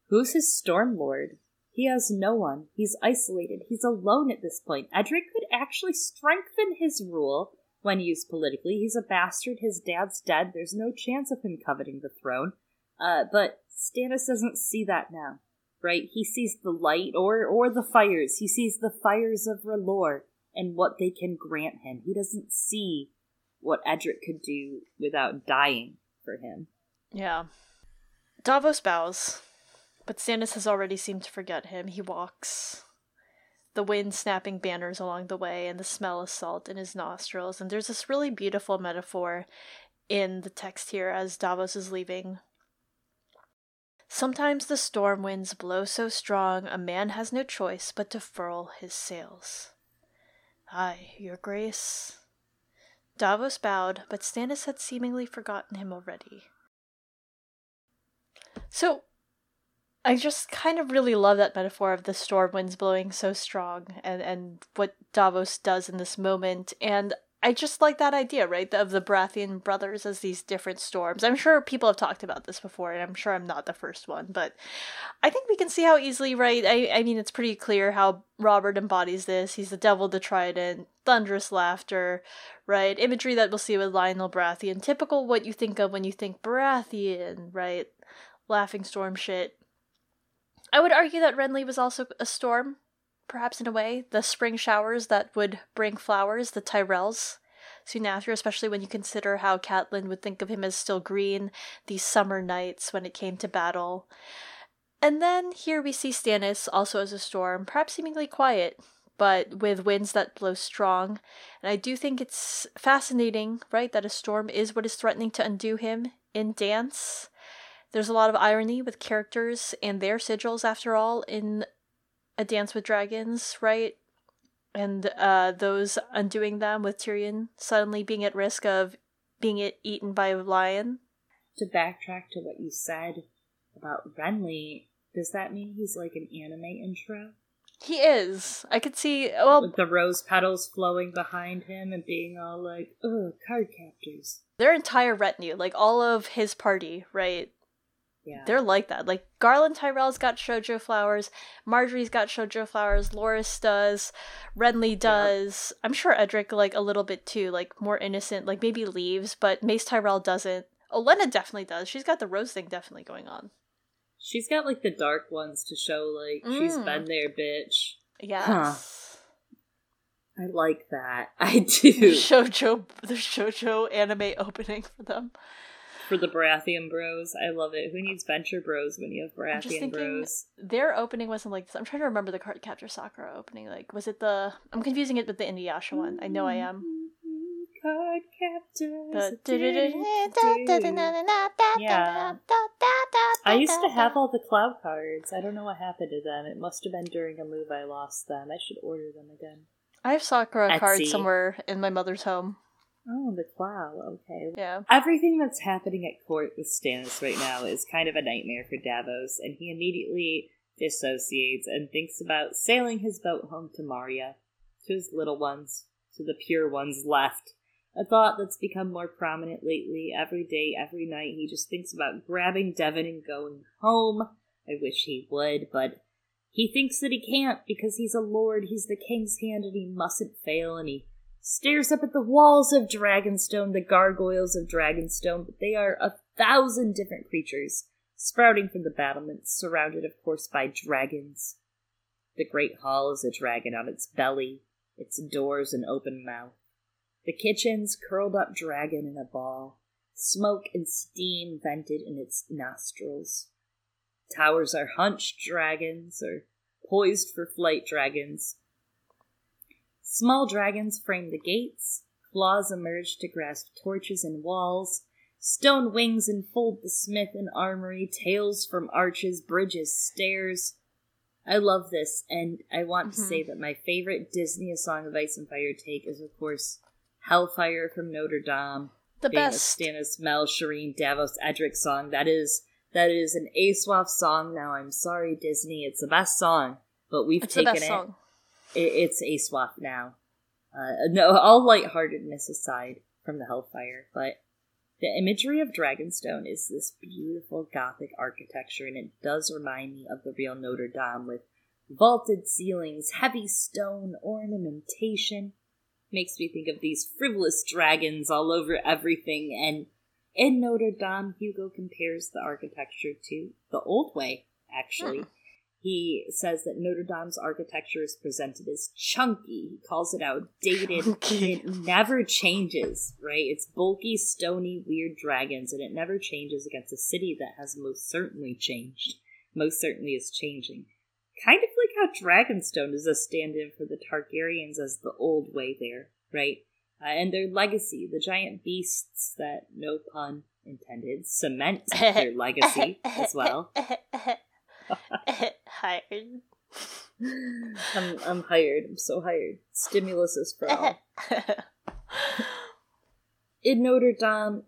Who's his Storm Lord? He has no one. He's isolated. He's alone at this point. Edric could actually strengthen his rule when used politically. He's a bastard. His dad's dead. There's no chance of him coveting the throne. Uh, but Stannis doesn't see that now, right? He sees the light or or the fires. He sees the fires of R'hllor and what they can grant him. He doesn't see what Edric could do without dying for him. Yeah. Davos bows but Stannis has already seemed to forget him. He walks, the wind snapping banners along the way, and the smell of salt in his nostrils. And there's this really beautiful metaphor in the text here as Davos is leaving. Sometimes the storm winds blow so strong a man has no choice but to furl his sails. Ay, your grace. Davos bowed, but Stannis had seemingly forgotten him already. So, I just kind of really love that metaphor of the storm winds blowing so strong and, and what Davos does in this moment. And I just like that idea, right? Of the Baratheon brothers as these different storms. I'm sure people have talked about this before, and I'm sure I'm not the first one, but I think we can see how easily, right? I, I mean, it's pretty clear how Robert embodies this. He's the devil, the trident, thunderous laughter, right? Imagery that we'll see with Lyonel Baratheon. Typical what you think of when you think Baratheon, right? Laughing storm shit. I would argue that Renly was also a storm, perhaps in a way. The spring showers that would bring flowers, the Tyrells, soon after, especially when you consider how Catelyn would think of him as still green these summer nights when it came to battle. And then here we see Stannis also as a storm, perhaps seemingly quiet, but with winds that blow strong. And I do think it's fascinating, right, that a storm is what is threatening to undo him in dance. There's a lot of irony with characters and their sigils, after all, in A Dance with Dragons, right? And uh, those undoing them with Tyrion suddenly being at risk of being it eaten by a lion. To backtrack to what you said about Renly, Does that mean he's like an anime intro? He is. I could see. Well, With the rose petals flowing behind him and being all like, "Oh, card captors." their entire retinue, like all of his party, right? Yeah, They're like that. Like Garlan Tyrell's got shojo flowers, Margaery's got shojo flowers, Loras does, Renly does. I'm sure Edric like a little bit too, like more innocent, like maybe leaves, but Mace Tyrell doesn't. Olenna definitely does. She's got the rose thing definitely going on. she's got like the dark ones to show like she's mm. been there, bitch. Yes. I like that. I do Shoujo the shoujo anime opening for them. For the Baratheon Bros. I love it. Who needs Venture Bros when you have I'm just Baratheon thinking Bros? their opening wasn't like this. I'm trying to remember the Cardcaptor Sakura opening. Like, was it the? I'm confusing it with the Inuyasha one. I know I am. Card captors. The Yeah. I used to have all the Clow cards. I don't know what happened to them. It must have been during a move I lost them. I should order them again. I have Sakura cards Etsy. somewhere in my mother's home. Oh, the Clow. Okay. Yeah. Everything that's happening at court with Stannis right now is kind of a nightmare for Davos, and he immediately dissociates and thinks about sailing his boat home to Marya, to his little ones, to the pure ones left. A thought that's become more prominent lately. Every day, every night, he just thinks about grabbing Devan and going home. I wish he would, but he thinks that he can't because he's a lord, he's the king's hand, and he mustn't fail, and he stares up at the walls of Dragonstone, the gargoyles of Dragonstone, but they are a thousand different creatures, sprouting from the battlements, surrounded, of course, by dragons. The great hall is a dragon on its belly, its doors an open mouth. The kitchen's curled up dragon in a ball, smoke and steam vented in its nostrils. Towers are hunched dragons, or poised for flight dragons, Small dragons frame the gates, claws emerge to grasp torches and walls, stone wings enfold the smith and armory, tails from arches, bridges, stairs. I love this, and I want to Mhm. say that my favorite Disney A Song of Ice and Fire take is, of course, Hellfire from Notre Dame. The best. Stannis, Mel, Shireen, Davos, Edric song. That is that is an ASWAF song. Now I'm sorry, Disney, it's the best song, but we've It's the taken best it song. It, it's a swap now. Uh, no, all lightheartedness aside from the Hellfire, but the imagery of Dragonstone is this beautiful Gothic architecture, and it does remind me of the real Notre Dame with vaulted ceilings, heavy stone ornamentation. Makes me think of these frivolous dragons all over everything, and in Notre Dame, Hugo compares the architecture to the old way, actually. Hmm. He says that Notre Dame's architecture is presented as chunky. He calls it outdated. It never changes, right? It's bulky, stony, weird dragons, and it never changes against a city that has most certainly changed. Most certainly is changing. Kind of like how Dragonstone is a stand in for the Targaryens as the old way there, right? Uh, and their legacy, the giant beasts that, no pun intended, cement their legacy as well. Hired. I'm, I'm hired. I'm so hired. Stimulus is for all. In Notre Dame,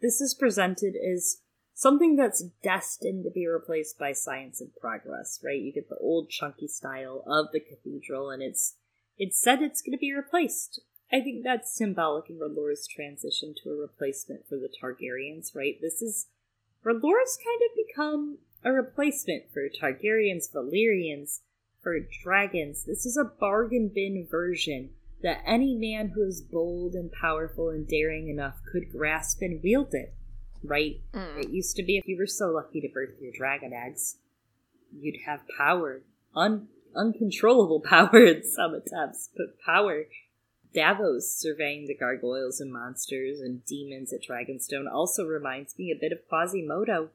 this is presented as something that's destined to be replaced by science and progress, right? You get the old chunky style of the cathedral, and it's it's said it's going to be replaced. I think that's symbolic in R'hllor's transition to a replacement for the Targaryens, right? This is R'hllor's kind of become a replacement for Targaryens, Valyrians, for dragons. This is a bargain bin version that any man who is bold and powerful and daring enough could grasp and wield it. Right? Mm. It used to be if you were so lucky to birth your dragon eggs, you'd have power. Un- uncontrollable power in some attempts, but power. Davos surveying the gargoyles and monsters and demons at Dragonstone also reminds me a bit of Quasimodo,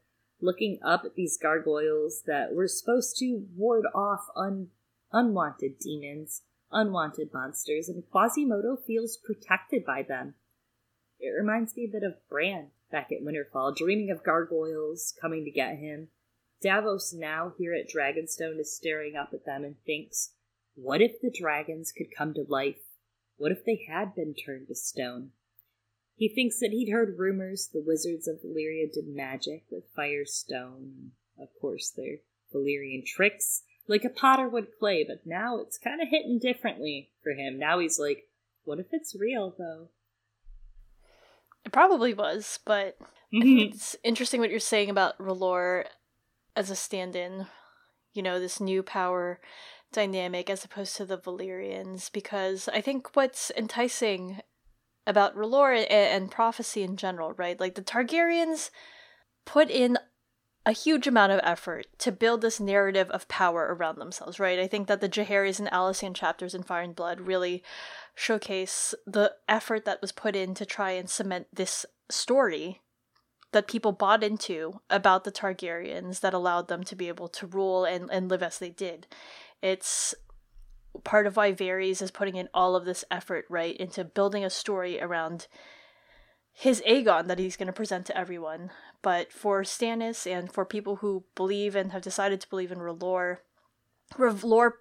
looking up at these gargoyles that were supposed to ward off un- unwanted demons, unwanted monsters, and Quasimodo feels protected by them. It reminds me a bit of Bran back at Winterfell, dreaming of gargoyles coming to get him. Davos now here at Dragonstone is staring up at them and thinks, what if the dragons could come to life? What if they had been turned to stone? He thinks that he'd heard rumors the wizards of Valyria did magic with fire stone, of course, their Valyrian tricks like a potter would clay, but now it's kind of hitting differently for him. Now he's like, what if it's real, though? It probably was, but I think it's interesting what you're saying about R'hllor as a stand-in. You know, this new power dynamic as opposed to the Valyrians, because I think what's enticing about R'hllor and, prophecy in general, right? Like the Targaryens put in a huge amount of effort to build this narrative of power around themselves, right? I think that the Jaehaerys and Alicent chapters in Fire and Blood really showcase the effort that was put in to try and cement this story that people bought into about the Targaryens that allowed them to be able to rule and, and live as they did. It's part of why Varys is putting in all of this effort, right, into building a story around his Aegon that he's going to present to everyone. But for Stannis and for people who believe and have decided to believe in R'hllor, R'hllor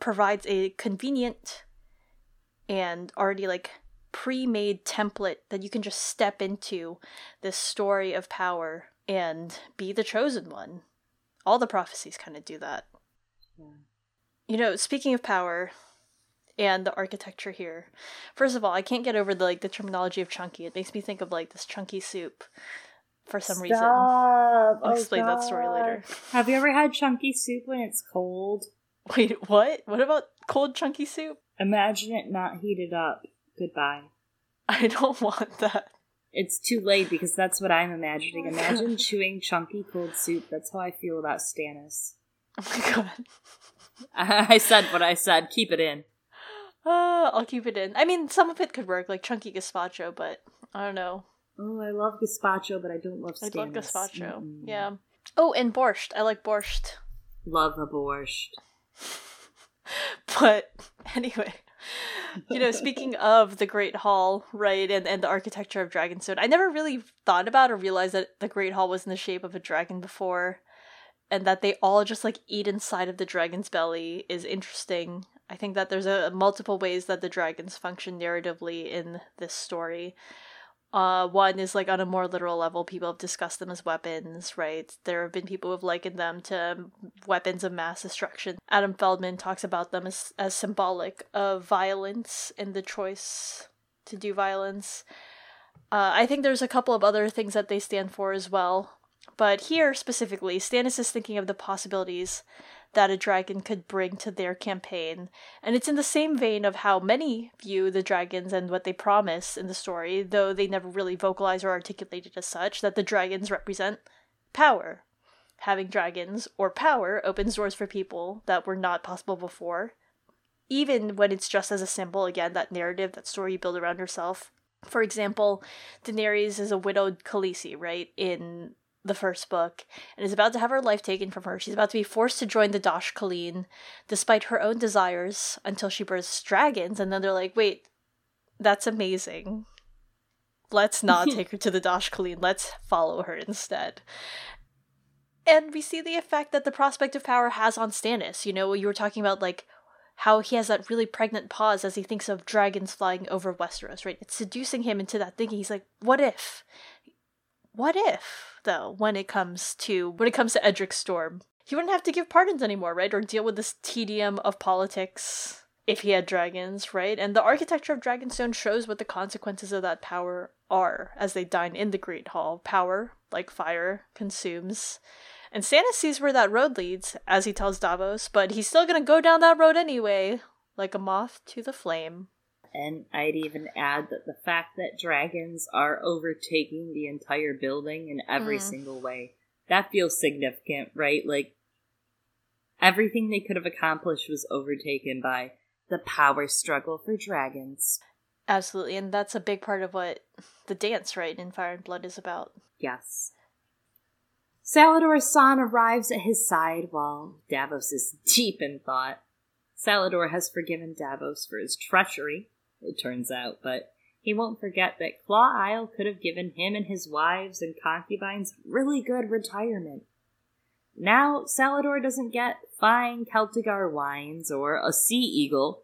provides a convenient and already like pre-made template that you can just step into this story of power and be the chosen one. All the prophecies kind of do that. Yeah. You know, speaking of power and the architecture here, first of all, I can't get over the like the terminology of chunky. It makes me think of like this chunky soup for some Stop. reason. I'll oh, explain God. that story later. Have you ever had chunky soup when it's cold? Wait, what? What about cold chunky soup? Imagine it not heated up. Goodbye. I don't want that. It's too late because that's what I'm imagining. Imagine chewing chunky cold soup. That's how I feel about Stannis. Oh my god. I said what I said. Keep it in. Uh, I'll keep it in. I mean, some of it could work, like chunky gazpacho, but I don't know. Oh, I love gazpacho, but I don't love Stannis. I love gazpacho. mm Yeah. Oh, and borscht. I like borscht. Love a borscht. but anyway, you know, speaking of the Great Hall, right, and, and the architecture of Dragonstone, I never really thought about or realized that the Great Hall was in the shape of a dragon before, and that they all just like eat inside of the dragon's belly is interesting. I think that there's a multiple ways that the dragons function narratively in this story. Uh, one is like on a more literal level, people have discussed them as weapons, right? There have been people who have likened them to weapons of mass destruction. Adam Feldman talks about them as, as symbolic of violence and the choice to do violence. Uh, I think there's a couple of other things that they stand for as well. But here specifically, Stannis is thinking of the possibilities that a dragon could bring to their campaign. And it's in the same vein of how many view the dragons and what they promise in the story, though they never really vocalize or articulate it as such, that the dragons represent power. Having dragons or power opens doors for people that were not possible before. Even when it's just as a symbol, again, that narrative, that story you build around yourself. For example, Daenerys is a widowed Khaleesi, right? In the first book and is about to have her life taken from her. She's about to be forced to join the Dosh Khaleen despite her own desires until she births dragons. And then they're like, wait, that's amazing. Let's not take her to the Dosh Khaleen. Let's follow her instead. And we see the effect that the prospect of power has on Stannis. You know, you were talking about like how he has that really pregnant pause as he thinks of dragons flying over Westeros, right? It's seducing him into that thinking. He's like, what if? What if? Though when it comes to when it comes to Edric Storm. He wouldn't have to give pardons anymore, right? Or deal with this tedium of politics if he had dragons, right? And the architecture of Dragonstone shows what the consequences of that power are as they dine in the Great Hall. Power, like fire, consumes. And Stannis sees where that road leads, as he tells Davos, but he's still gonna go down that road anyway, like a moth to the flame. And I'd even add that the fact that dragons are overtaking the entire building in every mm. single way, that feels significant, right? Like, everything they could have accomplished was overtaken by the power struggle for dragons. Absolutely, and that's a big part of what the dance, right, in Fire and Blood is about. Yes. Salladhor Saan arrives at his side while Davos is deep in thought. Salladhor has forgiven Davos for his treachery, it turns out, but he won't forget that Claw Isle could have given him and his wives and concubines really good retirement. Now, Salladhor doesn't get fine Celtigar wines or a sea eagle.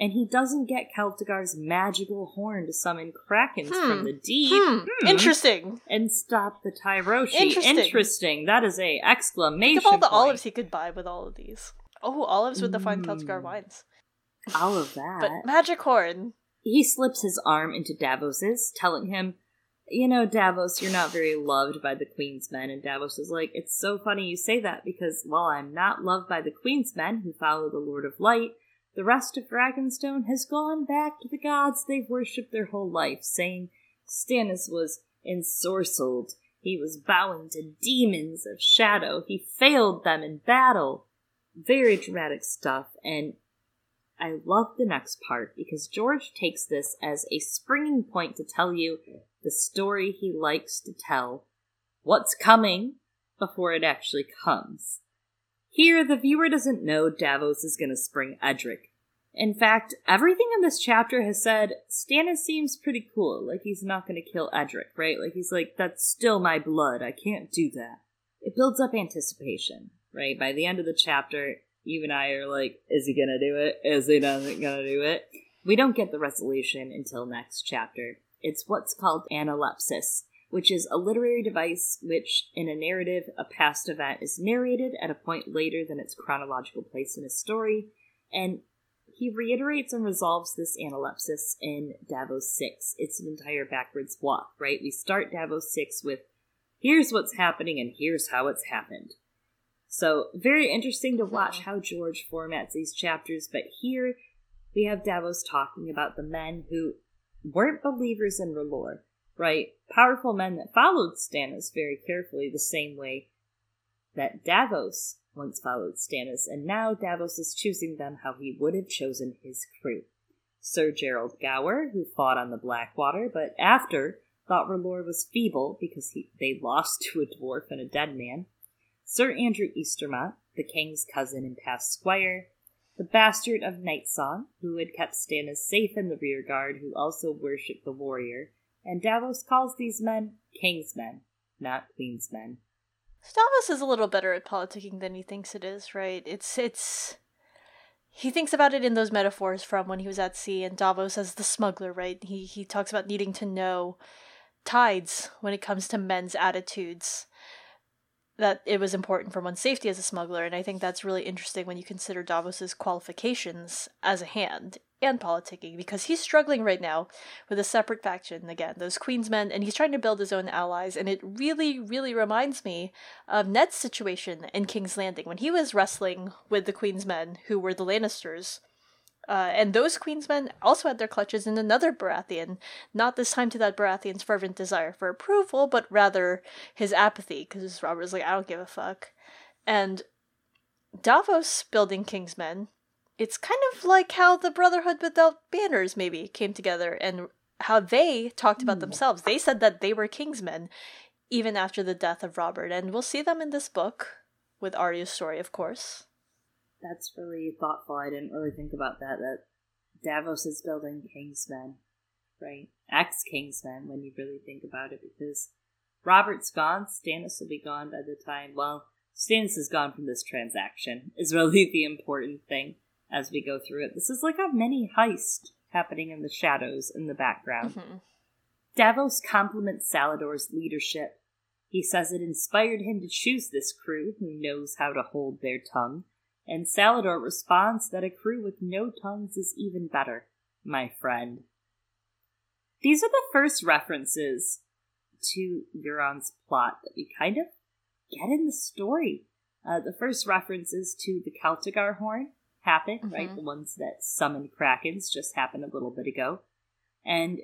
and he doesn't get Celtigar's magical horn to summon krakens Hmm. from the deep Hmm. Hmm. Interesting. and stop the Tyroshi. Interesting. Interesting. That is a exclamation. Think of all the point. olives he could buy with all of these. Oh, olives with the fine Celtigar Mm. wines. All of that. But magic horn. he slips his arm into Davos's, telling him, You know, Davos, you're not very loved by the Queen's men. And Davos is like, It's so funny you say that because while I'm not loved by the Queen's men who follow the Lord of Light, the rest of Dragonstone has gone back to the gods they've worshipped their whole life, saying Stannis was ensorcelled. He was bowing to demons of shadow. He failed them in battle. Very dramatic stuff, and I love the next part because George takes this as a springing point to tell you the story he likes to tell, what's coming before it actually comes. Here, the viewer doesn't know Davos is going to spring Edric. In fact, everything in this chapter has said Stannis seems pretty cool, like he's not going to kill Edric, right? Like he's like, that's still my blood, I can't do that. It builds up anticipation, right? By the end of the chapter, you and I are like, is he gonna do it? Is he not gonna do it? We don't get the resolution until next chapter. It's what's called analepsis, which is a literary device which, in a narrative, a past event is narrated at a point later than its chronological place in a story, and he reiterates and resolves this analepsis in Davos 6. It's an entire backwards walk, right? We start Davos 6 with here's what's happening and here's how it's happened. So, very interesting to watch how George formats these chapters, but here we have Davos talking about the men who weren't believers in R'hllor, right? Powerful men that followed Stannis very carefully the same way that Davos once followed Stannis, and now Davos is choosing them how he would have chosen his crew. Sir Gerald Gower, who fought on the Blackwater, but after thought R'hllor was feeble because he, they lost to a dwarf and a dead man. Sir Andrew Estermont, the king's cousin and past squire, the bastard of Nightsong, who had kept Stannis safe in the rearguard, who also worshipped the warrior, and Davos calls these men king's men, not queen's men. Davos is a little better at politicking than he thinks it is, right? It's it's he thinks about it in those metaphors from when he was at sea and Davos as the smuggler, right? He he talks about needing to know tides when it comes to men's attitudes. That it was important for one's safety as a smuggler, and I think that's really interesting when you consider Davos's qualifications as a hand and politicking, because he's struggling right now with a separate faction again, those Queensmen, and he's trying to build his own allies, and it really, really reminds me of Ned's situation in King's Landing when he was wrestling with the Queensmen, who were the Lannisters. Uh, and those Queensmen also had their clutches in another Baratheon, not this time to that Baratheon's fervent desire for approval, but rather his apathy, because Robert's like, I don't give a fuck. And Davos building Kingsmen, it's kind of like how the Brotherhood without banners maybe came together and how they talked about themselves. They said that they were Kingsmen even after the death of Robert, and we'll see them in this book with Arya's story, of course. That's really thoughtful. I didn't really think about that. That Davos is building Kingsmen, right? Ex Kingsmen, when you really think about it, because Robert's gone, Stannis will be gone by the time. Well, Stannis is gone from this transaction. Is really the important thing as we go through it. This is like a mini heist happening in the shadows in the background. Mhm. Davos compliments Salladhor's leadership. He says it inspired him to choose this crew who knows how to hold their tongue, and Salladhor responds that a crew with no tongues is even better, my friend. These are the first references to Euron's plot that we kind of get in the story. Uh, the first references to the Celtigar horn happen, right? Mhm. The ones that summon Krakens just happened a little bit ago. And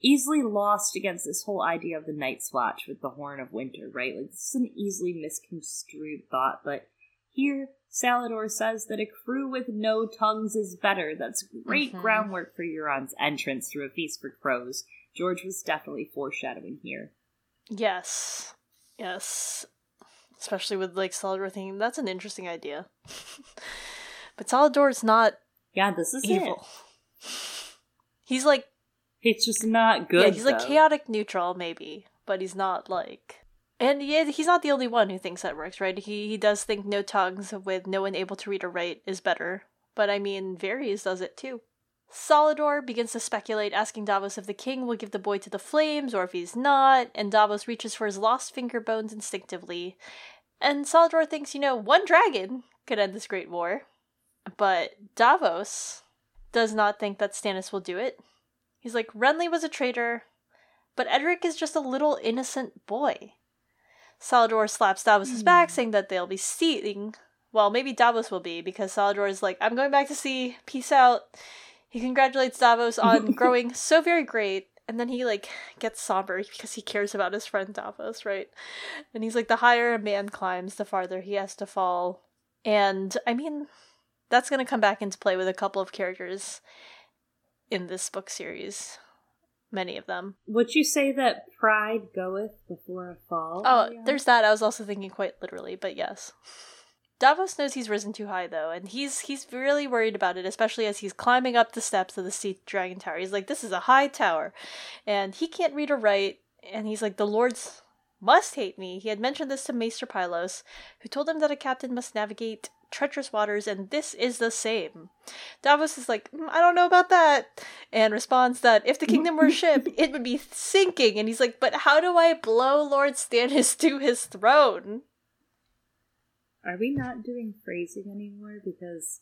easily lost against this whole idea of the Night's Watch with the Horn of Winter, right? Like, this is an easily misconstrued thought, but here, Salladhor says that a crew with no tongues is better. That's great Mhm. groundwork for Euron's entrance through a feast for crows. George was definitely foreshadowing here. Yes. Yes. Especially with like Salladhor thinking that's an interesting idea. but Salladhor's not Yeah, this is evil. it. He's like It's just not good. yeah, he's like chaotic neutral maybe, but he's not like and yeah, he's not the only one who thinks that works, right? He he does think no tongues with no one able to read or write is better. But I mean, Varys does it too. Salladhor begins to speculate, asking Davos if the king will give the boy to the flames or if he's not, and Davos reaches for his lost finger bones instinctively. And Salladhor thinks, you know, one dragon could end this great war. But Davos does not think that Stannis will do it. He's like, Renly was a traitor, but Edric is just a little innocent boy. Salladhor slaps Davos's back, hmm. saying that they'll be seeing. Well, maybe Davos will be, because Salladhor is like, I'm going back to sea. Peace out. He congratulates Davos on growing so very great, and then he like gets somber because he cares about his friend Davos, right? And he's like, the higher a man climbs, the farther he has to fall. And I mean, that's going to come back into play with a couple of characters in this book series. Many of them. Would you say that pride goeth before a fall? Oh, yeah. there's that. I was also thinking quite literally, but yes. Davos knows he's risen too high though, and he's he's really worried about it, especially as he's climbing up the steps of the Sea Dragon Tower. He's like, "This is a high tower," and he can't read or write. And he's like, "The lords must hate me." He had mentioned this to Maester Pylos, who told him that a captain must navigate treacherous waters, and this is the same. Davos is like, mm, I don't know about that, and responds that if the kingdom were a ship, it would be sinking. And he's like, But how do I blow Lord Stannis to his throne? Are we not doing phrasing anymore? Because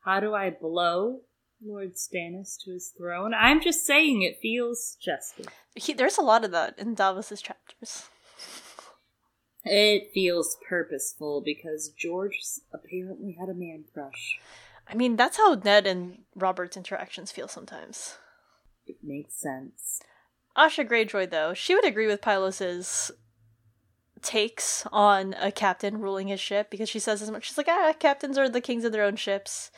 how do I blow Lord Stannis to his throne? I'm just saying it feels justice. He, there's a lot of that in Davos's chapters. It feels purposeful because George apparently had a man crush. I mean, that's how Ned and Robert's interactions feel sometimes. It makes sense. Asha Greyjoy, though, she would agree with Pylos's takes on a captain ruling his ship because she says as much. She's like, ah, captains are the kings of their own ships.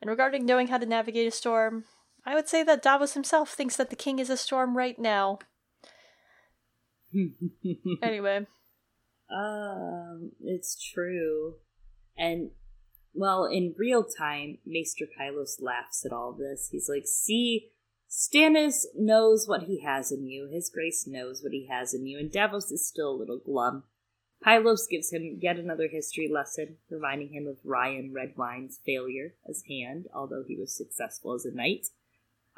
And regarding knowing how to navigate a storm, I would say that Davos himself thinks that the king is a storm right now. anyway. Um, it's true. And, well, in real time, Maester Pylos laughs at all this. He's like, see, Stannis knows what he has in you. His grace knows what he has in you, and Davos is still a little glum. Pylos gives him yet another history lesson, reminding him of Ryam Redwyne's failure as Hand, although he was successful as a knight.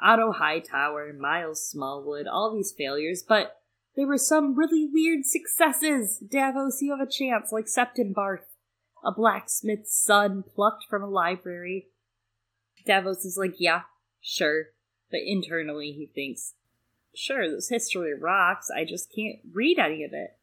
Otto Hightower, Myles Smallwood, all these failures, but there were some really weird successes. Davos, you have a chance, like Septon Barth, a blacksmith's son plucked from a library. Davos is like, yeah, sure but internally he thinks, sure, this history rocks, I just can't read any of it.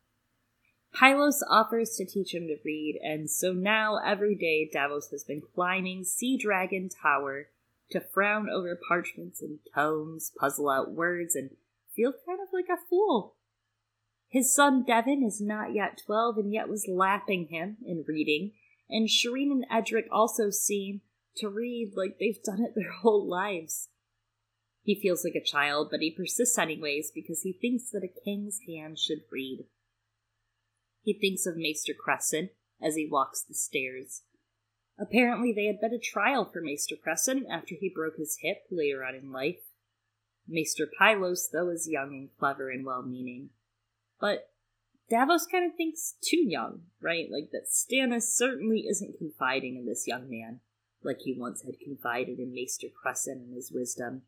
Pylos offers to teach him to read, and so now every day Davos has been climbing Sea Dragon Tower to frown over parchments and tomes, puzzle out words, and feel kind of like a fool. His son Devan is not yet twelve and yet was lapping him in reading, and Shireen and Edric also seem to read like they've done it their whole lives. He feels like a child, but he persists anyways because he thinks that a king's hand should read. He thinks of Maester Cressen as he walks the stairs. Apparently, they had been a trial for Maester Cressen after he broke his hip later on in life. Maester Pylos, though, is young and clever and well meaning. But Davos kind of thinks too young, right? Like that Stannis certainly isn't confiding in this young man, like he once had confided in Maester Cressen and his wisdom.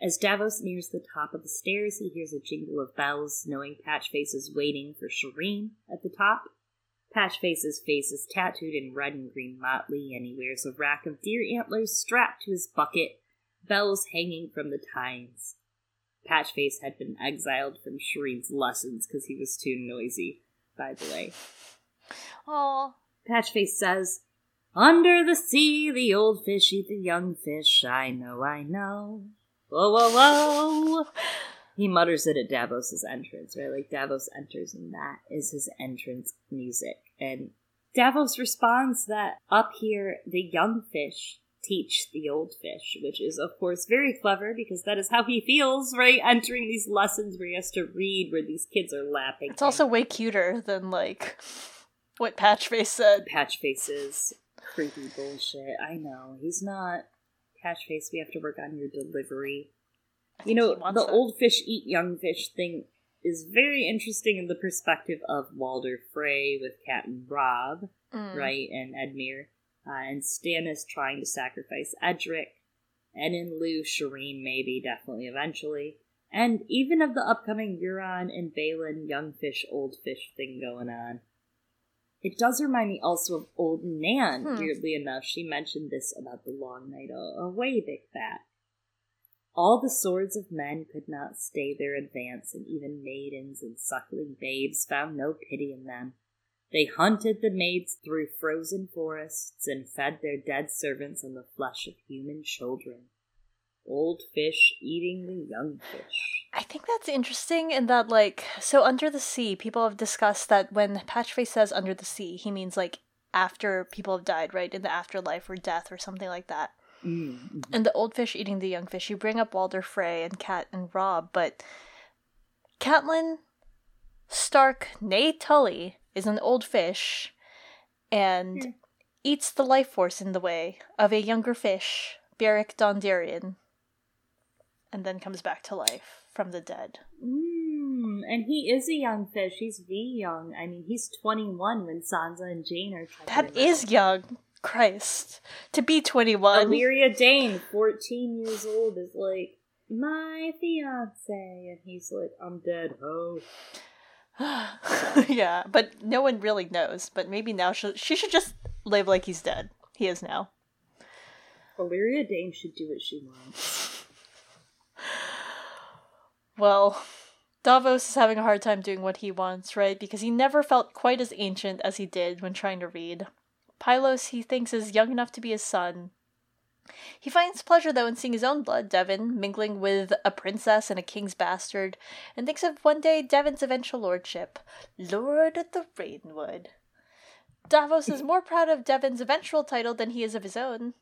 As Davos nears the top of the stairs, he hears a jingle of bells, knowing Patchface is waiting for Shireen at the top. Patchface's face is tattooed in red and green motley, and he wears a rack of deer antlers strapped to his bucket, bells hanging from the tines. Patchface had been exiled from Shireen's lessons because he was too noisy, by the way. Aww. Patchface says, Under the sea, the old fish eat the young fish. I know, I know. Whoa, whoa, whoa! he mutters it at Davos's entrance, right? Like Davos enters, and that is his entrance music. And Davos responds that up here, the young fish teach the old fish, which is, of course, very clever because that is how he feels, right? Entering these lessons where he has to read, where these kids are laughing. It's also way cuter than, like, what Patchface said. Patchface is creepy bullshit. I know. He's not Patchface, we have to work on your delivery. You know, the that. old fish eat young fish thing is very interesting in the perspective of Walder Frey with Captain Robb, mm. right, and Edmure, uh, and Stannis trying to sacrifice Edric. and in lieu, Shireen maybe, definitely, eventually. And even of the upcoming Euron and Balon young fish, old fish thing going on. It does remind me also of old Nan, hmm. weirdly enough. She mentioned this about the Long Night a, a way back. All the swords of men could not stay their advance, and even maidens and suckling babes found no pity in them. They hunted the maids through frozen forests and fed their dead servants on the flesh of human children. Old fish eating the young fish. I think that's interesting in that, like, so under the sea, people have discussed that when Patchface says under the sea, he means like after people have died, right? In the afterlife or death or something like that. Mm-hmm. And the old fish eating the young fish, you bring up Walder Frey and Cat and Robb, but Catelyn Stark, nay Tully, is an old fish and mm. eats the life force in the way of a younger fish, Beric Dondarrion, and then comes back to life from the dead. Mm, and he is a young fish. He's V young. I mean, he's 21 when Sansa and Jane are. That is young. Christ. To be 21. Allyria Dayne, 14 years old, is like, my fiance. And he's like, I'm dead, ho. yeah, but no one really knows. But maybe now she she should just live like he's dead. He is now. Allyria Dayne should do what she wants. Well, Davos is having a hard time doing what he wants, right? Because he never felt quite as ancient as he did when trying to read. Pylos he thinks is young enough to be his son. He finds pleasure, though, in seeing his own blood, Devan, mingling with a princess and a king's bastard, and thinks of one day Devan's eventual lordship, Lord of the Rainwood. Davos is more proud of Devan's eventual title than he is of his own.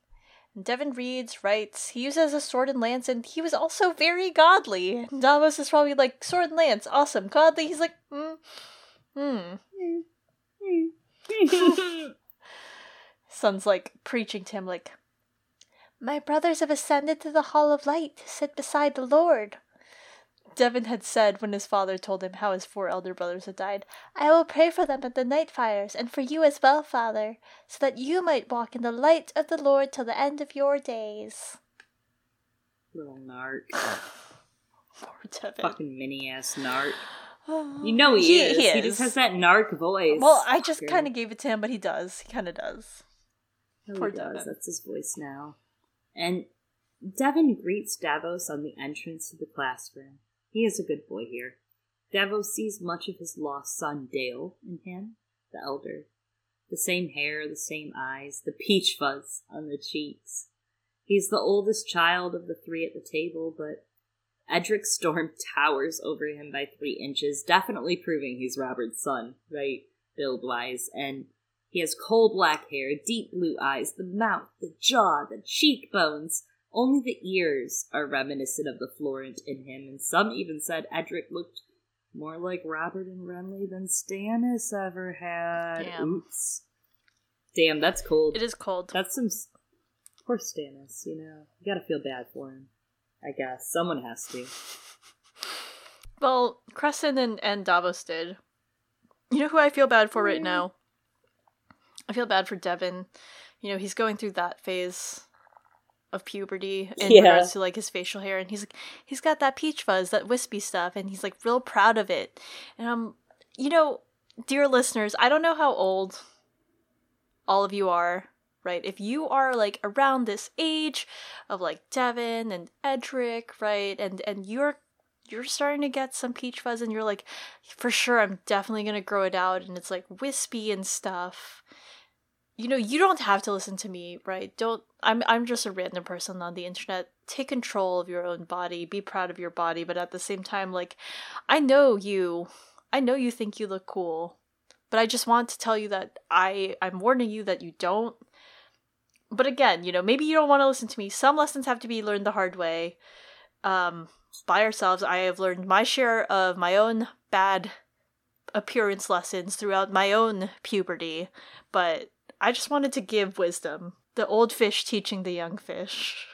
Devan reads, writes, he uses a sword and lance, and he was also very godly. Davos is probably like, sword and lance, awesome. Godly, he's like, hmm, hmm. Son's like preaching to him, like, My brothers have ascended to the Hall of Light to sit beside the Lord. Devan had said when his father told him how his four elder brothers had died, I will pray for them at the night fires, and for you as well, father, so that you might walk in the light of the Lord till the end of your days. Little narc. Poor Devan. Fucking mini ass narc. You know he, he is. He, is. he just has that narc voice. Well, I just kind of gave it to him, but he does. He kind of does. Oh, Poor he does. That's his voice now. And Devan greets Davos on the entrance to the classroom. He is a good boy here. Davos sees much of his lost son Dale in him, the elder. The same hair, the same eyes, the peach fuzz on the cheeks. He's the oldest child of the three at the table, but Edric Storm towers over him by three inches, definitely proving he's Robert's son, right? Build wise, and he has coal black hair, deep blue eyes, the mouth, the jaw, the cheekbones. Only the ears are reminiscent of the Florent in him, and some even said Edric looked more like Robert and Renly than Stannis ever had. Damn. Oops. Damn, that's cold. It is cold. That's some. Poor Stannis, you know. You gotta feel bad for him. I guess. Someone has to. Well, Cressen and, and Davos did. You know who I feel bad for right now? I feel bad for Devan. You know, he's going through that phase of puberty in yeah. regards to like his facial hair and he's like he's got that peach fuzz that wispy stuff and he's like real proud of it and um you know dear listeners i don't know how old all of you are right if you are like around this age of like devan and edric right and and you're you're starting to get some peach fuzz and you're like for sure i'm definitely gonna grow it out and it's like wispy and stuff you know you don't have to listen to me right? Don't i'm i'm just a random person on the internet. Take control of your own body. Be proud of your body. But at the same time like i know you i know you think you look cool. But i just want to tell you that i i'm warning you that you don't. But again you know maybe you don't want to listen to me. Some lessons have to be learned the hard way. Um by ourselves i have learned my share of my own bad appearance lessons throughout my own puberty. But I just wanted to give wisdom. The old fish teaching the young fish.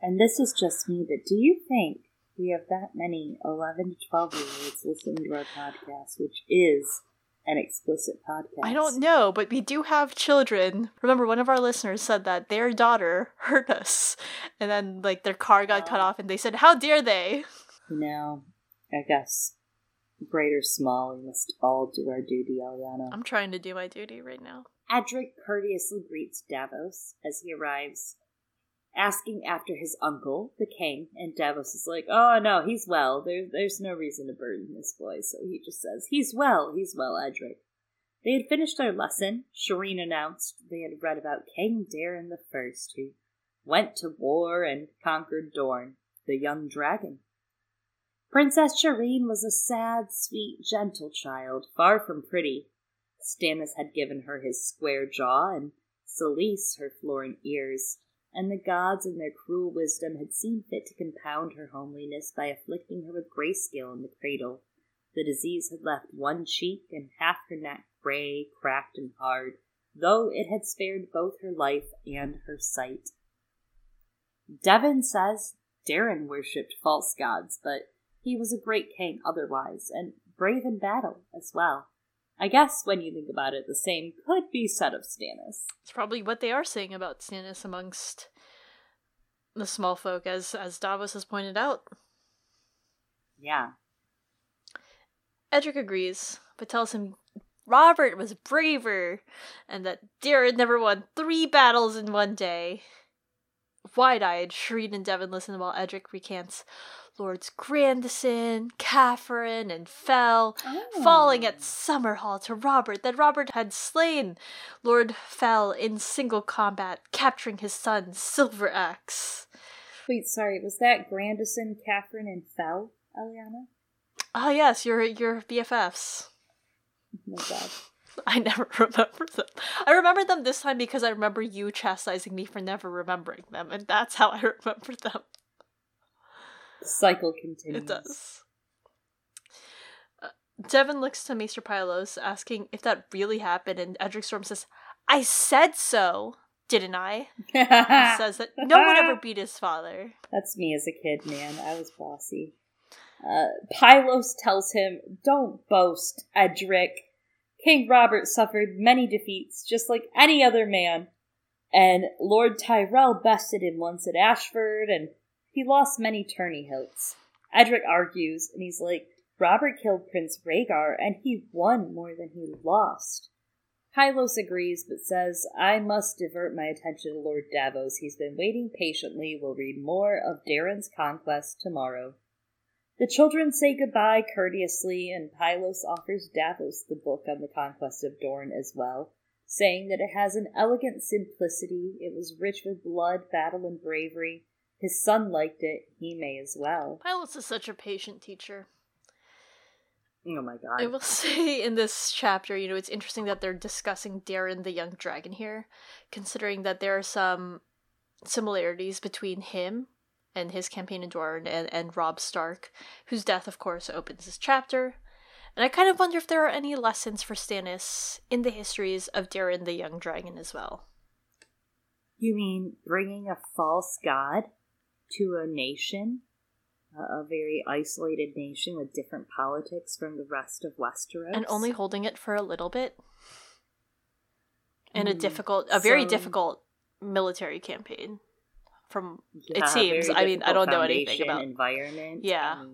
And this is just me, but do you think we have that many 11 to 12 year olds listening to our podcast, which is an explicit podcast? I don't know, but we do have children. Remember, one of our listeners said that their daughter hurt us, and then like their car got cut Oh. off, and they said, "How dare they?" You know, I guess, great or small, we must all do our duty, Eliana. I'm trying to do my duty right now. Edric courteously greets Davos as he arrives, asking after his uncle, the king, and Davos is like, "Oh no, he's well. There's there's no reason to burden this boy." So he just says, "He's well. He's well, Edric." They had finished their lesson. Shireen announced they had read about King Daeron the First, who went to war and conquered Dorne, the young dragon. Princess Shireen was a sad, sweet, gentle child, far from pretty. Stannis had given her his square jaw, and Selyse her Florent ears, and the gods in their cruel wisdom had seen fit to compound her homeliness by afflicting her with grayscale in the cradle. The disease had left one cheek and half her neck gray, cracked, and hard, though it had spared both her life and her sight. Devan says Daeron worshipped false gods, but he was a great king otherwise, and brave in battle as well. I guess when you think about it, the same could be said of Stannis. It's probably what they are saying about Stannis amongst the small folk, as as Davos has pointed out. Yeah. Edric agrees, but tells him Robert was braver, and that Daeron never won three battles in one day. Wide-eyed, Shireen and Devan listen while Edric recants Lords Grandison, Cafferen, and Fell, falling at Summerhall to Robert that Robert had slain Lord Fell in single combat, capturing his son Silver Axe. Wait, sorry, was that Grandison, Cafferen, and Fell, Eliana? Ah, yes, your your BFFs. Oh my god. I never remember them. I remember them this time because I remember you chastising me for never remembering them, and that's how I remember them. The cycle continues. It does. Uh, Devan looks to Maester Pylos, asking if that really happened, and Edric Storm says, I said so, didn't I? He says that no one ever beat his father. That's me as a kid, man. I was bossy. Uh, Pylos tells him, Don't boast, Edric. King Robert suffered many defeats, just like any other man. And Lord Tyrell bested him once at Ashford, and he lost many tourney hilts. Edric argues, and he's like, Robert killed Prince Rhaegar, and he won more than he lost. Pylos agrees, but says, I must divert my attention to Lord Davos. He's been waiting patiently. We'll read more of Daeron's conquest tomorrow. The children say goodbye courteously, and Pylos offers Davos the book on the conquest of Dorne as well, saying that it has an elegant simplicity, it was rich with blood, battle, and bravery. His son liked it, he may as well. Pylos is such a patient teacher. Oh my god. I will say in this chapter, you know, it's interesting that they're discussing Daeron the Young Dragon here, considering that there are some similarities between him and his campaign in Dorne and, and Robb Stark, whose death, of course, opens this chapter. And I kind of wonder if there are any lessons for Stannis in the histories of Daeron the Young Dragon as well. You mean bringing a false god to a nation? A a very isolated nation with different politics from the rest of Westeros? And only holding it for a little bit. In a Hmm, difficult, a very difficult military campaign. From Yeah, it seems. I mean, I don't know anything about. environment. Yeah.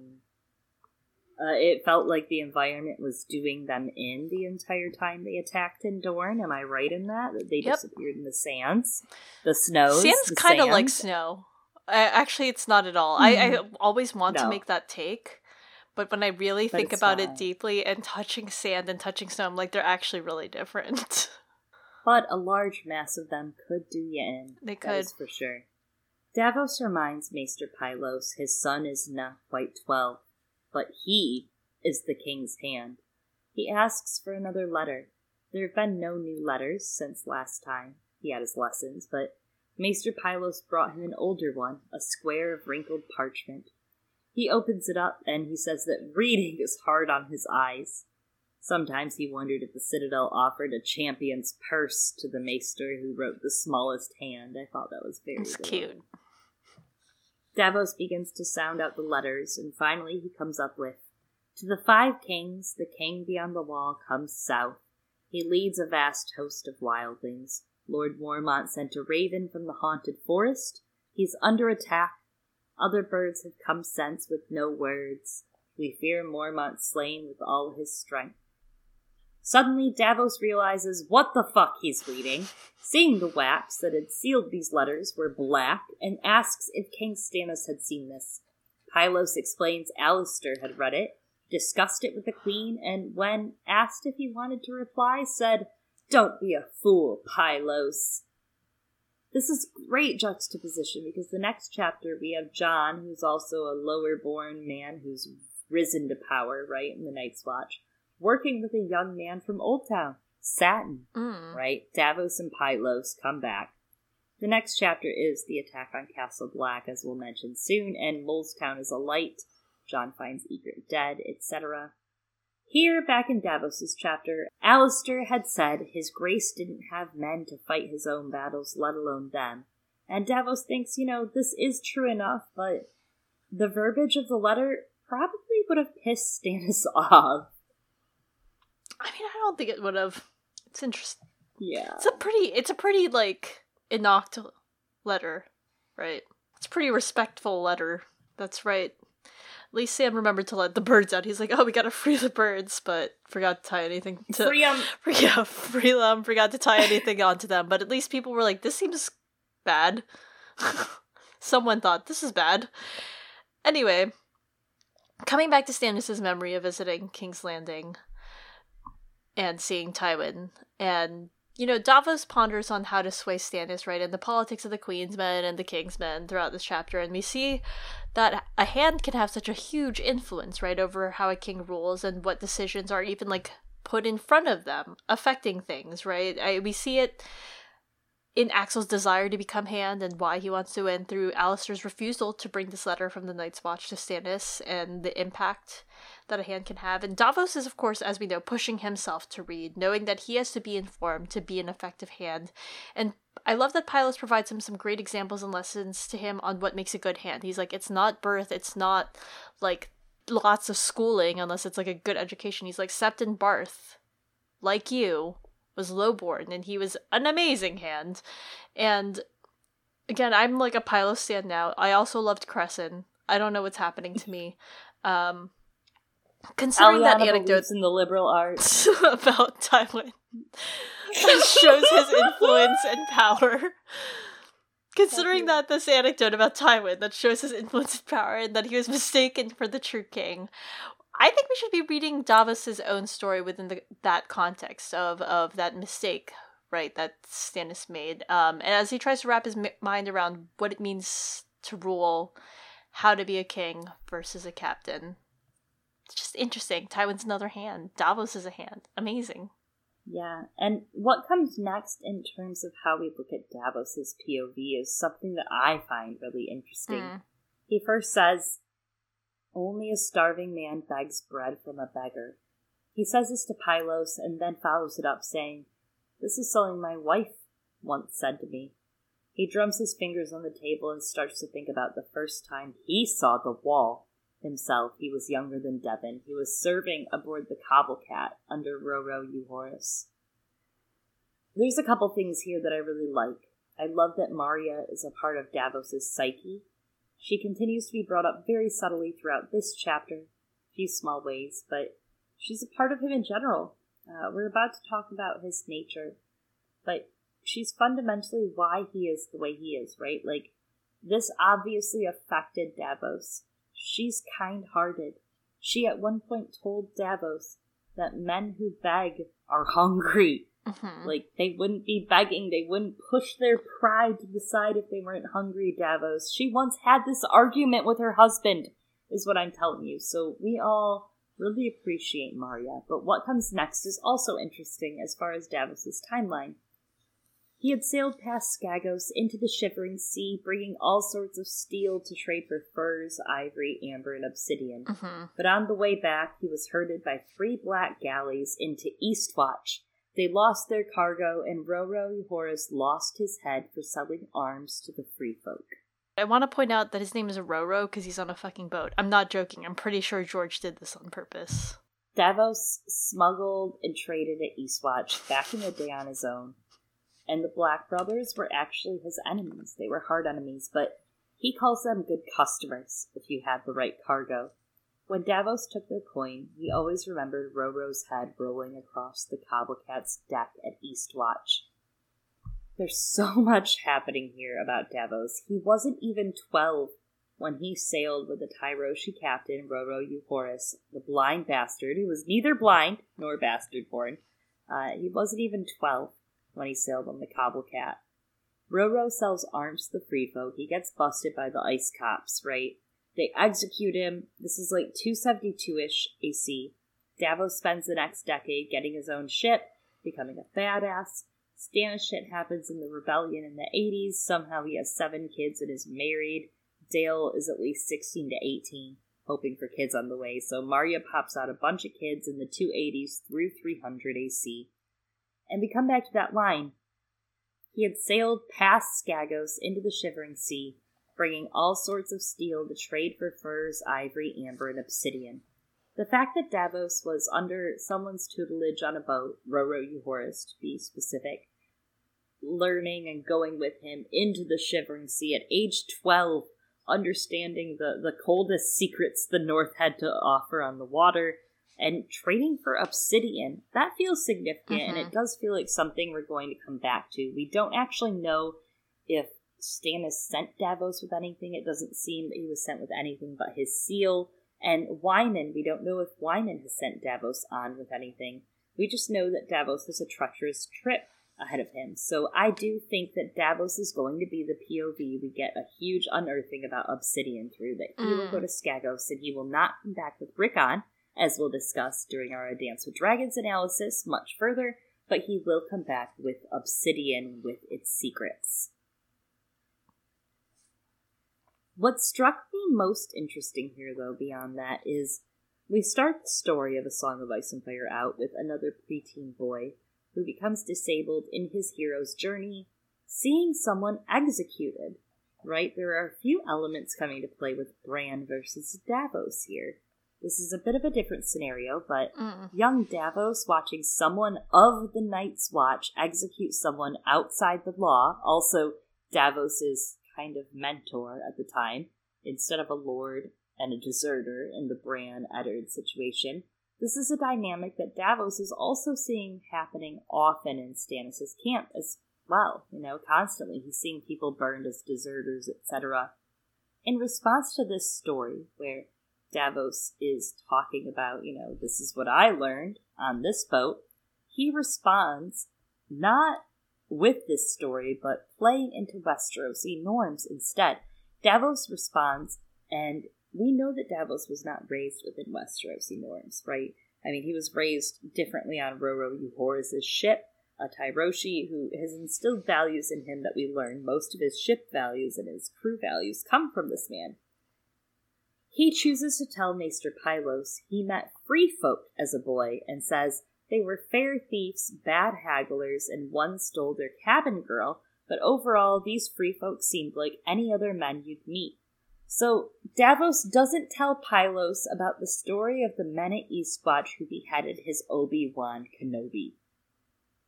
Uh, it felt like the environment was doing them in the entire time they attacked in Dorne. Am I right in that? That they Yep. disappeared in the sands, the snows. Sand's kind of like snow. Actually, it's not at all. I, I mm. always want to make that take, but when I really But think about not. it deeply and touching sand and touching snow, I'm like, they're actually really different. But a large mass of them could do you in. They could. for sure. Davos reminds Maester Pylos his son is not quite twelve, but he is the king's hand. He asks for another letter. There have been no new letters since last time he had his lessons, but Maester Pylos brought him an older one, a square of wrinkled parchment. He opens it up and he says that reading is hard on his eyes. Sometimes he wondered if the Citadel offered a champion's purse to the maester who wrote the smallest hand. I thought that was very cute. Davos begins to sound out the letters, and finally he comes up with To the five kings, the king beyond the wall comes south. He leads a vast host of wildlings. Lord Mormont sent a raven from the haunted forest. He's under attack. Other birds have come since with no words. We fear Mormont slain with all his strength. Suddenly, Davos realizes what the fuck he's reading, seeing the wax that had sealed these letters were black, and asks if King Stannis had seen this. Pylos explains Alliser had read it, discussed it with the queen, and when asked if he wanted to reply, said, Don't be a fool, Pylos. This is great juxtaposition because the next chapter we have Jon, who's also a lower born man who's risen to power, right, in the Night's Watch, working with a young man from Oldtown, Satin, Mm. right? Davos and Pylos come back. The next chapter is the attack on Castle Black, as we'll mention soon, and Molestown is alight. Jon finds Ygritte dead, etc. Here, back in Davos's chapter, Alester had said his grace didn't have men to fight his own battles, let alone them. And Davos thinks, you know, this is true enough, but the verbiage of the letter probably would have pissed Stannis off. I mean, I don't think it would have. It's interesting. Yeah. It's a pretty. It's a pretty like inoct letter, right? It's a pretty respectful letter. That's right. Least Sam remembered to let the birds out. He's like, "Oh, we gotta free the birds," but forgot to tie anything to Free 'em. Yeah, free them. Forgot to tie anything onto them. But at least people were like, "This seems bad." Someone thought this is bad. Anyway, coming back to Stannis' memory of visiting King's Landing and seeing Tywin, and you know, Davos ponders on how to sway Stannis, right, and the politics of the Queen's Men and the King's Men throughout this chapter, and we see that a hand can have such a huge influence, right, over how a king rules and what decisions are even like put in front of them, affecting things, right? I, we see it in Axell's desire to become hand and why he wants to end through Alester's refusal to bring this letter from the Night's Watch to Stannis and the impact that a hand can have. And Davos is, of course, as we know, pushing himself to read, knowing that he has to be informed to be an effective hand. And I love that Pylos provides him some great examples and lessons to him on what makes a good hand. He's like, it's not birth, it's not like lots of schooling unless it's like a good education. He's like, Septon Barth, like you, was lowborn and he was an amazing hand. And again, I'm like a Pylos stand now. I also loved Cressen. I don't know what's happening to me. Um considering that Aliana anecdote in the liberal arts. about Tywin that shows his influence and power. Considering that this anecdote about Tywin that shows his influence and power and that he was mistaken for the true king, I think we should be reading Davos's own story within the, that context of, of that mistake, right, that Stannis made. Um, and as he tries to wrap his mi- mind around what it means to rule, how to be a king versus a captain. It's just interesting. Tywin's another hand. Davos is a hand. Amazing. Yeah, and what comes next in terms of how we look at Davos's POV is something that I find really interesting. Mm. He first says, Only a starving man begs bread from a beggar. He says this to Pylos and then follows it up saying, This is something my wife once said to me. He drums his fingers on the table and starts to think about the first time he saw the wall himself. He was younger than Devan. He was serving aboard the Cobblecat under Roro Uhoris. There's a couple things here that I really like. I love that Marya is a part of Davos's psyche. She continues to be brought up very subtly throughout this chapter, a few small ways, but she's a part of him in general. Uh, we're about to talk about his nature, but she's fundamentally why he is the way he is, right? Like, this obviously affected Davos. She's kind hearted. She at one point told Davos that men who beg are hungry. Mhm. Like, they wouldn't be begging, they wouldn't push their pride to the side if they weren't hungry, Davos. She once had this argument with her husband, is what I'm telling you. So we all really appreciate Marya. But what comes next is also interesting as far as Davos's timeline. He had sailed past Skagos into the Shivering Sea, bringing all sorts of steel to trade for furs, ivory, amber, and obsidian. Mhm. But on the way back, he was herded by three black galleys into Eastwatch. They lost their cargo, and Roro Uhoris lost his head for selling arms to the free folk. I want to point out that his name is Roro because he's on a fucking boat. I'm not joking. I'm pretty sure George did this on purpose. Davos smuggled and traded at Eastwatch back in the day on his own, and the Black Brothers were actually his enemies. They were hard enemies, but he calls them good customers if you had the right cargo. When Davos took their coin, he always remembered Roro's head rolling across the Cobblecat's deck at Eastwatch. There's so much happening here about Davos. He wasn't even 12 when he sailed with the Tyroshi captain, Roro Uhoris, the blind bastard, who was neither blind nor bastard born. Uh, he wasn't even 12 when he sailed on the Cobblecat. Roro sells arms to the free folk. He gets busted by the ice cops, right? They execute him. This is like 272 ish AC. Davos spends the next decade getting his own ship, becoming a badass. Stannis shit happens in the rebellion in the 80s. Somehow he has seven kids and is married. Dale is at least 16 to 18, hoping for kids on the way. So Marya pops out a bunch of kids in the 280s through 300 AC. And we come back to that line. He had sailed past Skagos into the Shivering Sea, bringing all sorts of steel to trade for furs, ivory, amber, and obsidian. The fact that Davos was under someone's tutelage on a boat, Roro Uhoris to be specific, learning and going with him into the Shivering Sea at age 12, understanding the, the coldest secrets the North had to offer on the water, and trading for obsidian, that feels significant, mm-hmm. and it mm-hmm. does feel like something we're going to come back to. We don't actually know if Stannis sent Davos with anything. It doesn't seem that he was sent with anything but his seal. And Wyman, we don't know if Wyman has sent Davos on with anything. We just know that Davos has a treacherous trip ahead of him. So I do think that Davos is going to be the POV. We get a huge unearthing about Obsidian through that he mm. will go to Skagos and he will not come back with Rickon, as we'll discuss during our Dance with Dragons analysis much further, but he will come back with Obsidian with its secrets. What struck me most interesting here, though, beyond that, is we start the story of A Song of Ice and Fire out with another preteen boy who becomes disabled in his hero's journey, seeing someone executed. Right? There are a few elements coming to play with Bran versus Davos here. This is a bit of a different scenario, but mm. young Davos watching someone of the Night's Watch execute someone outside the law, also Davos's kind of mentor at the time, instead of a lord and a deserter in the Bran Eddard situation, this is a dynamic that Davos is also seeing happening often in Stannis' camp as well. You know, constantly he's seeing people burned as deserters, etc. In response to this story, where Davos is talking about, you know, this is what I learned on this boat, he responds not with this story, but playing into Westerosi norms instead. Davos responds, and we know that Davos was not raised within Westerosi norms, right? I mean, he was raised differently on Roro Uhoris' ship, a Tyroshi who has instilled values in him that we learn. Most of his ship values and his crew values come from this man. He chooses to tell Maester Pylos he met free folk as a boy and says they were fair thieves, bad hagglers, and one stole their cabin girl, but overall these free folk seemed like any other men you'd meet. So Davos doesn't tell Pylos about the story of the men at Eastwatch who beheaded his Obi-Wan Kenobi.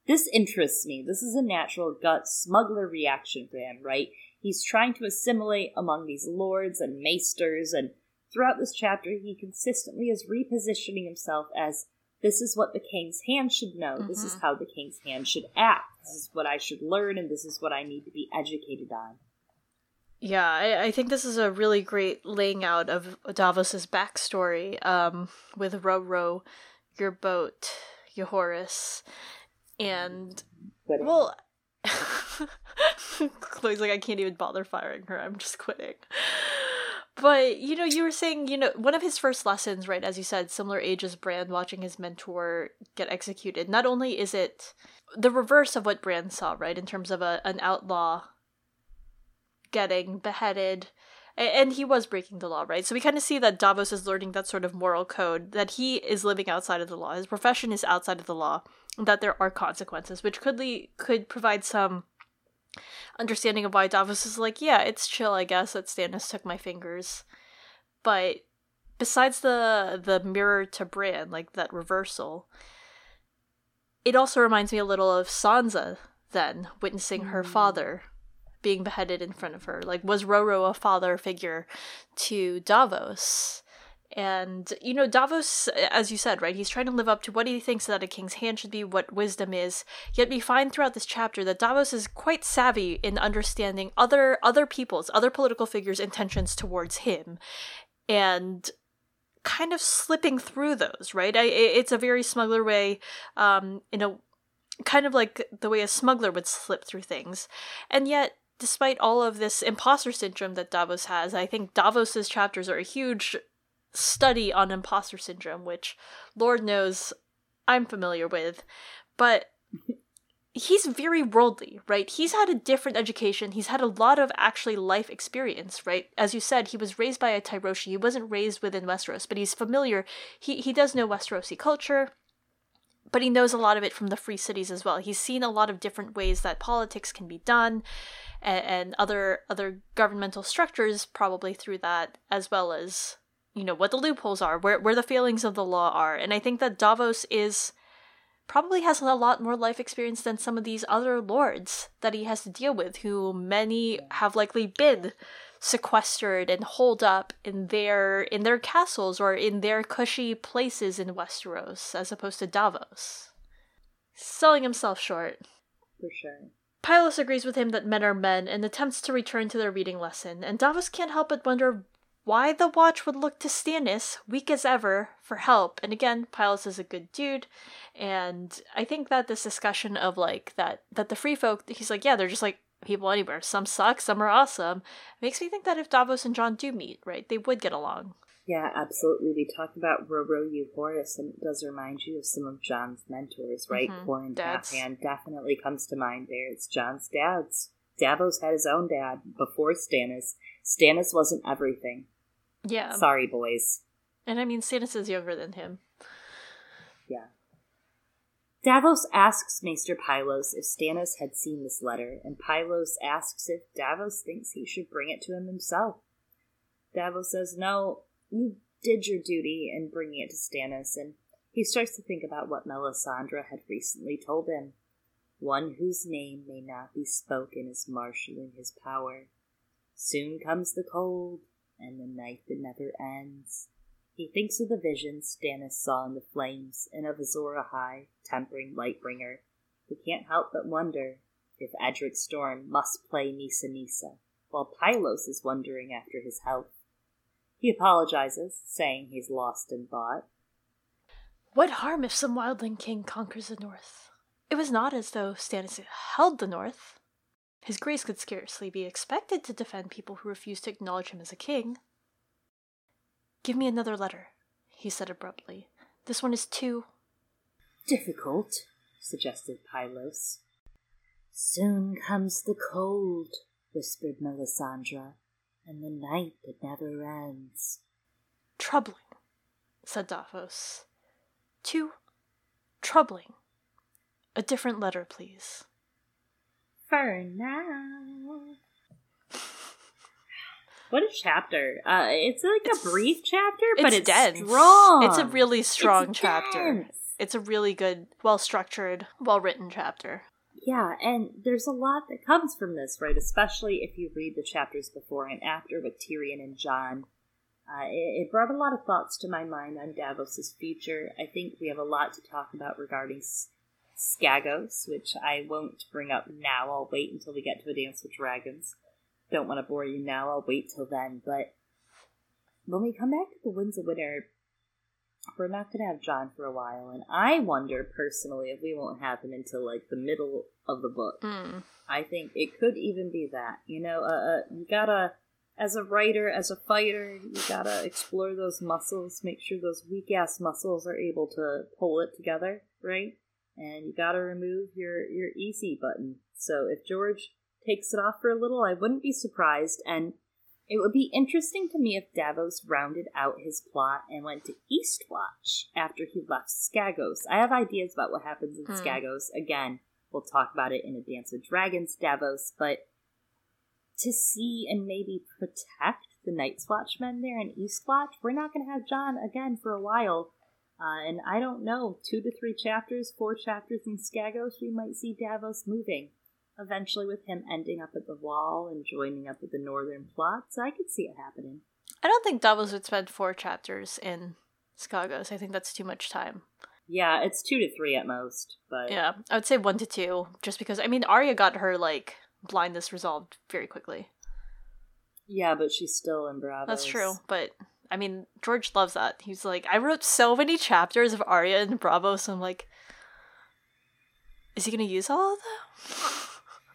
This interests me. This is a natural gut smuggler reaction for him, right? He's trying to assimilate among these lords and maesters, and throughout this chapter, he consistently is repositioning himself as this is what the king's hand should know. Mm-hmm. This is mm-hmm. how the king's hand should act. This is what I should learn, and this is what I need to be educated on. Yeah, I, I, think this is a really great laying out of Davos's backstory um, with Roro, your boat, Uhoris, and well, Chloe's like, I can't even bother firing her. I'm just quitting. But you know, you were saying, you know, one of his first lessons, right, as you said, similar age as Bran, watching his mentor get executed. Not only is it the reverse of what Bran saw, right, in terms of a an outlaw getting beheaded and he was breaking the law, right? So we kind of see that Davos is learning that sort of moral code that he is living outside of the law. His profession is outside of the law, that there are consequences, which could le- could provide some understanding of why Davos is like, yeah, it's chill, I guess, that Stannis took my fingers. But besides the the mirror to Bran, like that reversal, it also reminds me a little of Sansa then witnessing her Mm. father being beheaded in front of her. Like, was Roro a father figure to Davos? And, you know, Davos, as you said, right, he's trying to live up to what he thinks that a king's hand should be, what wisdom is. Yet we find throughout this chapter that Davos is quite savvy in understanding other other people's, other political figures' intentions towards him. And kind of slipping through those, right? I, it's a very smuggler way, um, in a kind of like the way a smuggler would slip through things. And yet, despite all of this imposter syndrome that Davos has, I think Davos's chapters are a huge study on imposter syndrome, which Lord knows I'm familiar with. But he's very worldly, right? He's had a different education. He's had a lot of actually life experience, right? As you said, he was raised by a Tyroshi. He wasn't raised within Westeros, but he's familiar. He he does know Westerosi culture but he knows a lot of it from the free cities as well. He's seen a lot of different ways that politics can be done, and, and other other governmental structures probably through that, as well as you know what the loopholes are, where where the failings of the law are. And I think that Davos is probably has a lot more life experience than some of these other lords that he has to deal with, who many have likely been sequestered and holed up in their in their castles or in their cushy places in Westeros, as opposed to Davos. Selling himself short. For sure. Pylos agrees with him that men are men and attempts to return to their reading lesson, and Davos can't help but wonder why the Watch would look to Stannis, weak as ever, for help. And again, Pylos is a good dude, and I think that this discussion of like that that the free folk, he's like, yeah, they're just like people anywhere. Some suck, some are awesome. Makes me think that if Davos and Jon do meet, right, they would get along. Yeah, absolutely. We talk about Roro Uhoris, and it does remind you of some of Jon's mentors, right? Mhm, Qhorin definitely comes to mind there. It's Jon's dad's. Davos had his own dad before Stannis. Stannis wasn't everything. Yeah, Sorry, boys. and I mean Stannis is younger than him. Yeah. Davos asks Maester Pylos if Stannis had seen this letter, and Pylos asks if Davos thinks he should bring it to him himself. Davos says, No, you did your duty in bringing it to Stannis, and he starts to think about what Melisandre had recently told him. One whose name may not be spoken is marshalling his power. Soon comes the cold, and the night that never ends. He thinks of the vision Stannis saw in the flames and of Azor Ahai tempering Lightbringer. He can't help but wonder if Edric Storm must play Nisa Nisa, while Pylos is wondering after his health. He apologizes, saying he's lost in thought. What harm if some wildling king conquers the north? It was not as though Stannis held the north. His grace could scarcely be expected to defend people who refuse to acknowledge him as a king. Give me another letter, he said abruptly. This one is too. Difficult, suggested Pylos. Soon comes the cold, whispered Melisandre, and the night that never ends. troubling, said Davos. Too troubling. A different letter, please. For now. What a chapter! Uh, it's like It's- a brief chapter, but it's it's dense. strong. It's a really strong It's chapter. dense. It's a really good, well structured, well written chapter. Yeah, and there's a lot that comes from this, right? Especially if you read the chapters before and after with Tyrion and Jon. Uh, it, it brought a lot of thoughts to my mind on Davos's future. I think we have a lot to talk about regarding S- Skagos, which I won't bring up now. I'll wait until we get to A Dance with Dragons. Don't want to bore you now. I'll wait till then. But when we come back to the Winds of Winter, we're not going to have Jon for a while, and I wonder personally if we won't have him until like the middle of the book. Mm. I think it could even be that. You know, uh, uh, you gotta, as a writer, as a fighter, you gotta explore those muscles, make sure those weak ass muscles are able to pull it together, right? And you gotta remove your your easy button. So if George takes it off for a little, I wouldn't be surprised. And it would be interesting to me if Davos rounded out his plot and went to Eastwatch after he left Skagos. I have ideas about what happens in Hmm. Skagos. Again, We'll talk about it in A Dance with Dragons, Davos, but to see and maybe protect the Night's Watchmen there in Eastwatch, we're not going to have Jon again for a while. Uh, and I don't know, two to three chapters, four chapters in Skagos, we might see Davos moving. Eventually, with him ending up at the wall and joining up with the Northern plot, so I could see it happening. I don't think Davos would spend four chapters in Skagos. I think that's too much time. Yeah, it's two to three at most, but Yeah, I would say one to two, just because I mean Arya got her like blindness resolved very quickly. yeah, but she's still in Braavos. That's true, but I mean George loves that. He's like, I wrote so many chapters of Arya and Bravo, so I'm like, is he gonna use all of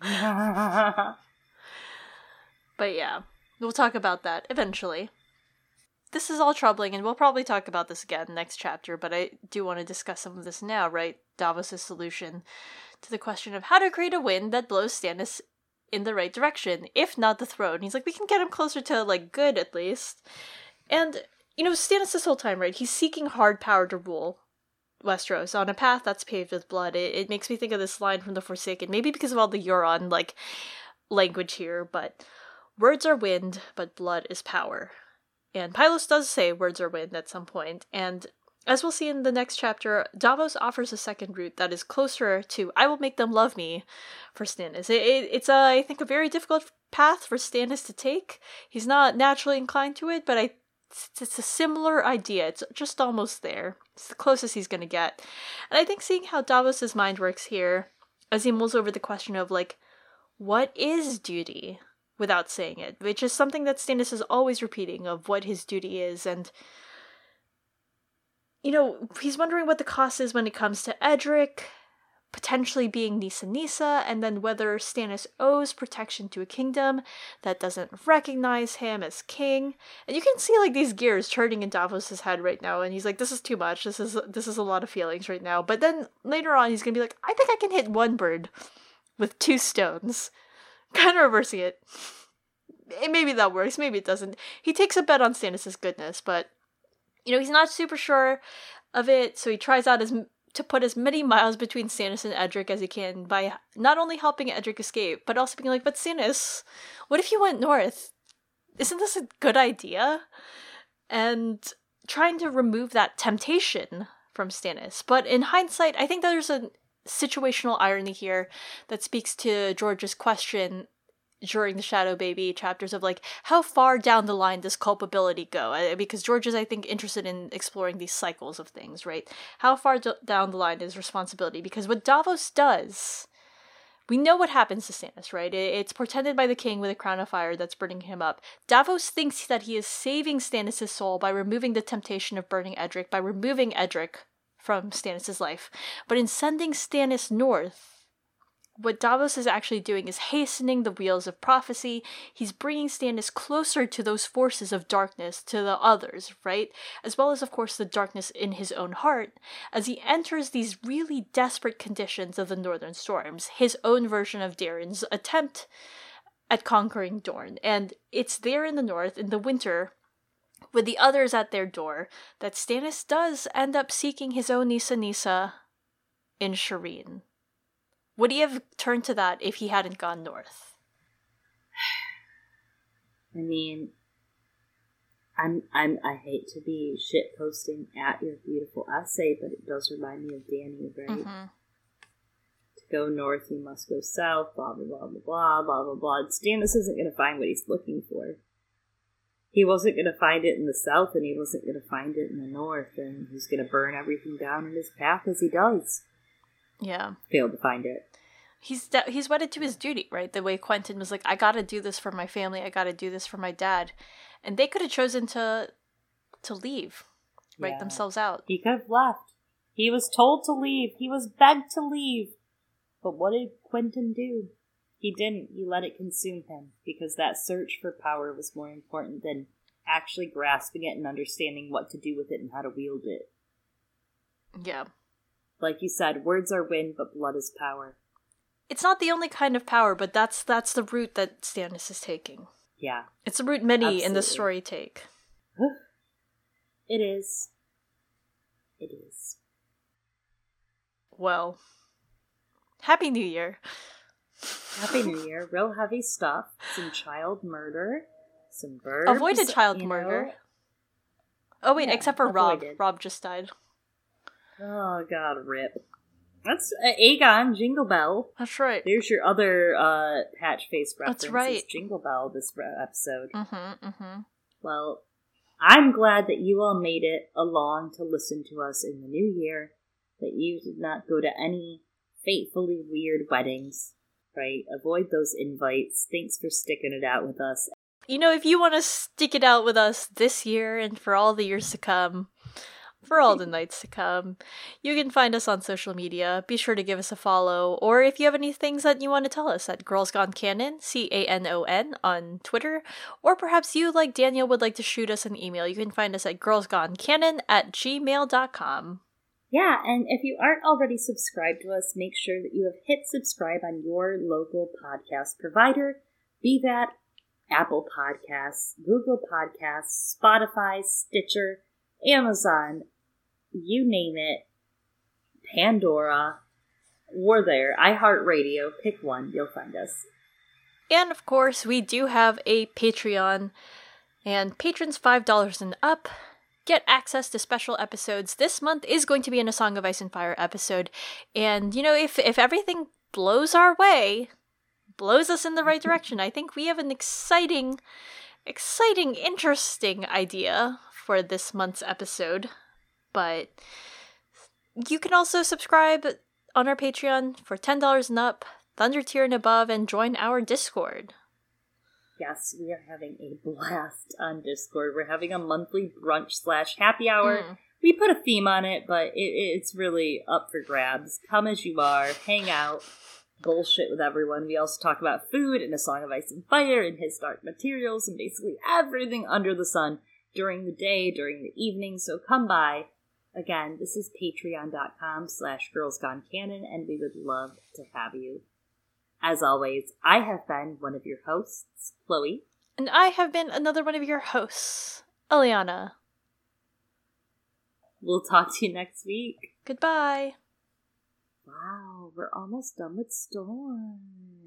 them? But yeah, we'll talk about that eventually. This is all troubling, and we'll probably talk about this again next chapter, but I do want to discuss some of this now, right? Davos' solution to the question of how to create a wind that blows Stannis in the right direction, if not the throne. He's like, we can get him closer to, like, good at least. And, you know, Stannis this whole time, right? He's seeking hard power to rule Westeros on a path that's paved with blood. It, it makes me think of this line from The Forsaken, maybe because of all the Euron, like, language here, but words are wind, but blood is power. And Pylos does say words are wind at some point, and as we'll see in the next chapter, Davos offers a second route that is closer to "I will make them love me" for Stannis. It, it, it's, a, I think, a very difficult path for Stannis to take. He's not naturally inclined to it, but I, it's, it's a similar idea. It's just almost there. It's the closest he's going to get. And I think seeing how Davos's mind works here, as he mulls over the question of like, what is duty? without saying it, which is something that Stannis is always repeating of what his duty is, and you know, he's wondering what the cost is when it comes to Edric potentially being Nisa Nisa, and then whether Stannis owes protection to a kingdom that doesn't recognize him as king. And you can see like these gears turning in Davos's head right now, and he's like, "This is too much. This is this is a lot of feelings right now." But then later on, he's gonna be like, "I think I can hit one bird with two stones." kind of reversing it. Maybe that works, maybe it doesn't. He takes a bet on Stannis's goodness, but you know, he's not super sure of it, so he tries out as to put as many miles between Stannis and Edric as he can by not only helping Edric escape, but also being like, "But Stannis, what if you went north? Isn't this a good idea?" And trying to remove that temptation from Stannis. But in hindsight, I think there's a situational irony here that speaks to George's question during the Shadow Baby chapters of like how far down the line does culpability go? Because George is, I think, interested in exploring these cycles of things, right? How far d- down the line is responsibility? Because what Davos does, we know what happens to Stannis, right? It- It's portended by the king with a crown of fire that's burning him up. Davos thinks that he is saving Stannis' soul by removing the temptation of burning Edric, by removing Edric from Stannis' life. But in sending Stannis north, what Davos is actually doing is hastening the wheels of prophecy. He's bringing Stannis closer to those forces of darkness, to the others, right? As well as, of course, the darkness in his own heart, as he enters these really desperate conditions of the Northern Storms, his own version of Daeron's attempt at conquering Dorne. And it's there in the north, in the winter, with the others at their door, that Stannis does end up seeking his own Nisa Nisa in Shireen. Would he have turned to that if he hadn't gone north? I mean, I'm I'm I hate to be shit posting at your beautiful essay, but it does remind me of Dany, right? Mm-hmm. To go north, you must go south. Blah blah blah blah blah blah blah blah. Stannis isn't going to find what he's looking for. He wasn't going to find it in the south, and he wasn't going to find it in the north, and he's going to burn everything down in his path as he does. Yeah. Failed to find it. He's de- he's wedded to his duty, right? The way Quentyn was like, I gotta do this for my family, I gotta do this for my dad. And they could have chosen to to leave, write Yeah. themselves out. He could have left. He was told to leave. He was begged to leave. But what did Quentyn do? He didn't. He let it consume him because that search for power was more important than actually grasping it and understanding what to do with it and how to wield it. Yeah. Like you said, words are wind, but blood is power. It's not the only kind of power, but that's that's the route that Stannis is taking. Yeah, It's a route many in the story take. it is. It is. Well, Happy New Year. Happy New Year. Real heavy stuff. Some child murder. Some birds. Avoided child murder. know. Oh wait, Yeah, except for Robb. Robb just died. Oh god, rip. That's uh, Aegon Jingle Bell. That's right. There's your other uh, patch face reference. That's right. Jingle Bell this re- episode. Mm-hmm. Mm-hmm. Well, I'm glad that you all made it along to listen to us in the new year. That you did not go to any fatefully weird weddings. Right? Avoid those invites. Thanks for sticking it out with us. You know, if you want to stick it out with us this year and for all the years to come, for all the nights to come, you can find us on social media. Be sure to give us a follow, or if you have any things that you want to tell us at Girls Gone Canon, C A N O N, on Twitter, or perhaps you, like Daniel, would like to shoot us an email. You can find us at girlsgonecanon at gmail.com. Yeah, and if you aren't already subscribed to us, make sure that you have hit subscribe on your local podcast provider, be that Apple Podcasts, Google Podcasts, Spotify, Stitcher, Amazon, you name it, Pandora, we're there. iHeartRadio, pick one, you'll find us. And of course, we do have a Patreon, and patrons $5 and up get access to special episodes. This month is going to be in a Song of Ice and Fire episode. And, you know, if, if everything blows our way, blows us in the right direction, I think we have an exciting, exciting, interesting idea for this month's episode. But you can also subscribe on our Patreon for $10 and up, Thunder Tier and above, and join our Discord. Yes, we are having a blast on Discord. We're having a monthly brunch slash happy hour. Mm. We put a theme on it, but it, it's really up for grabs. Come as you are, hang out, bullshit with everyone. We also talk about food and A Song of Ice and Fire and His Dark Materials and basically everything under the sun during the day, during the evening. So come by. Again, this is patreon.com slash girls gone canon, and we would love to have you. As always, I have been one of your hosts, Chloe. And I have been another one of your hosts, Eliana. We'll talk to you next week. Goodbye. Wow, we're almost done with Storm.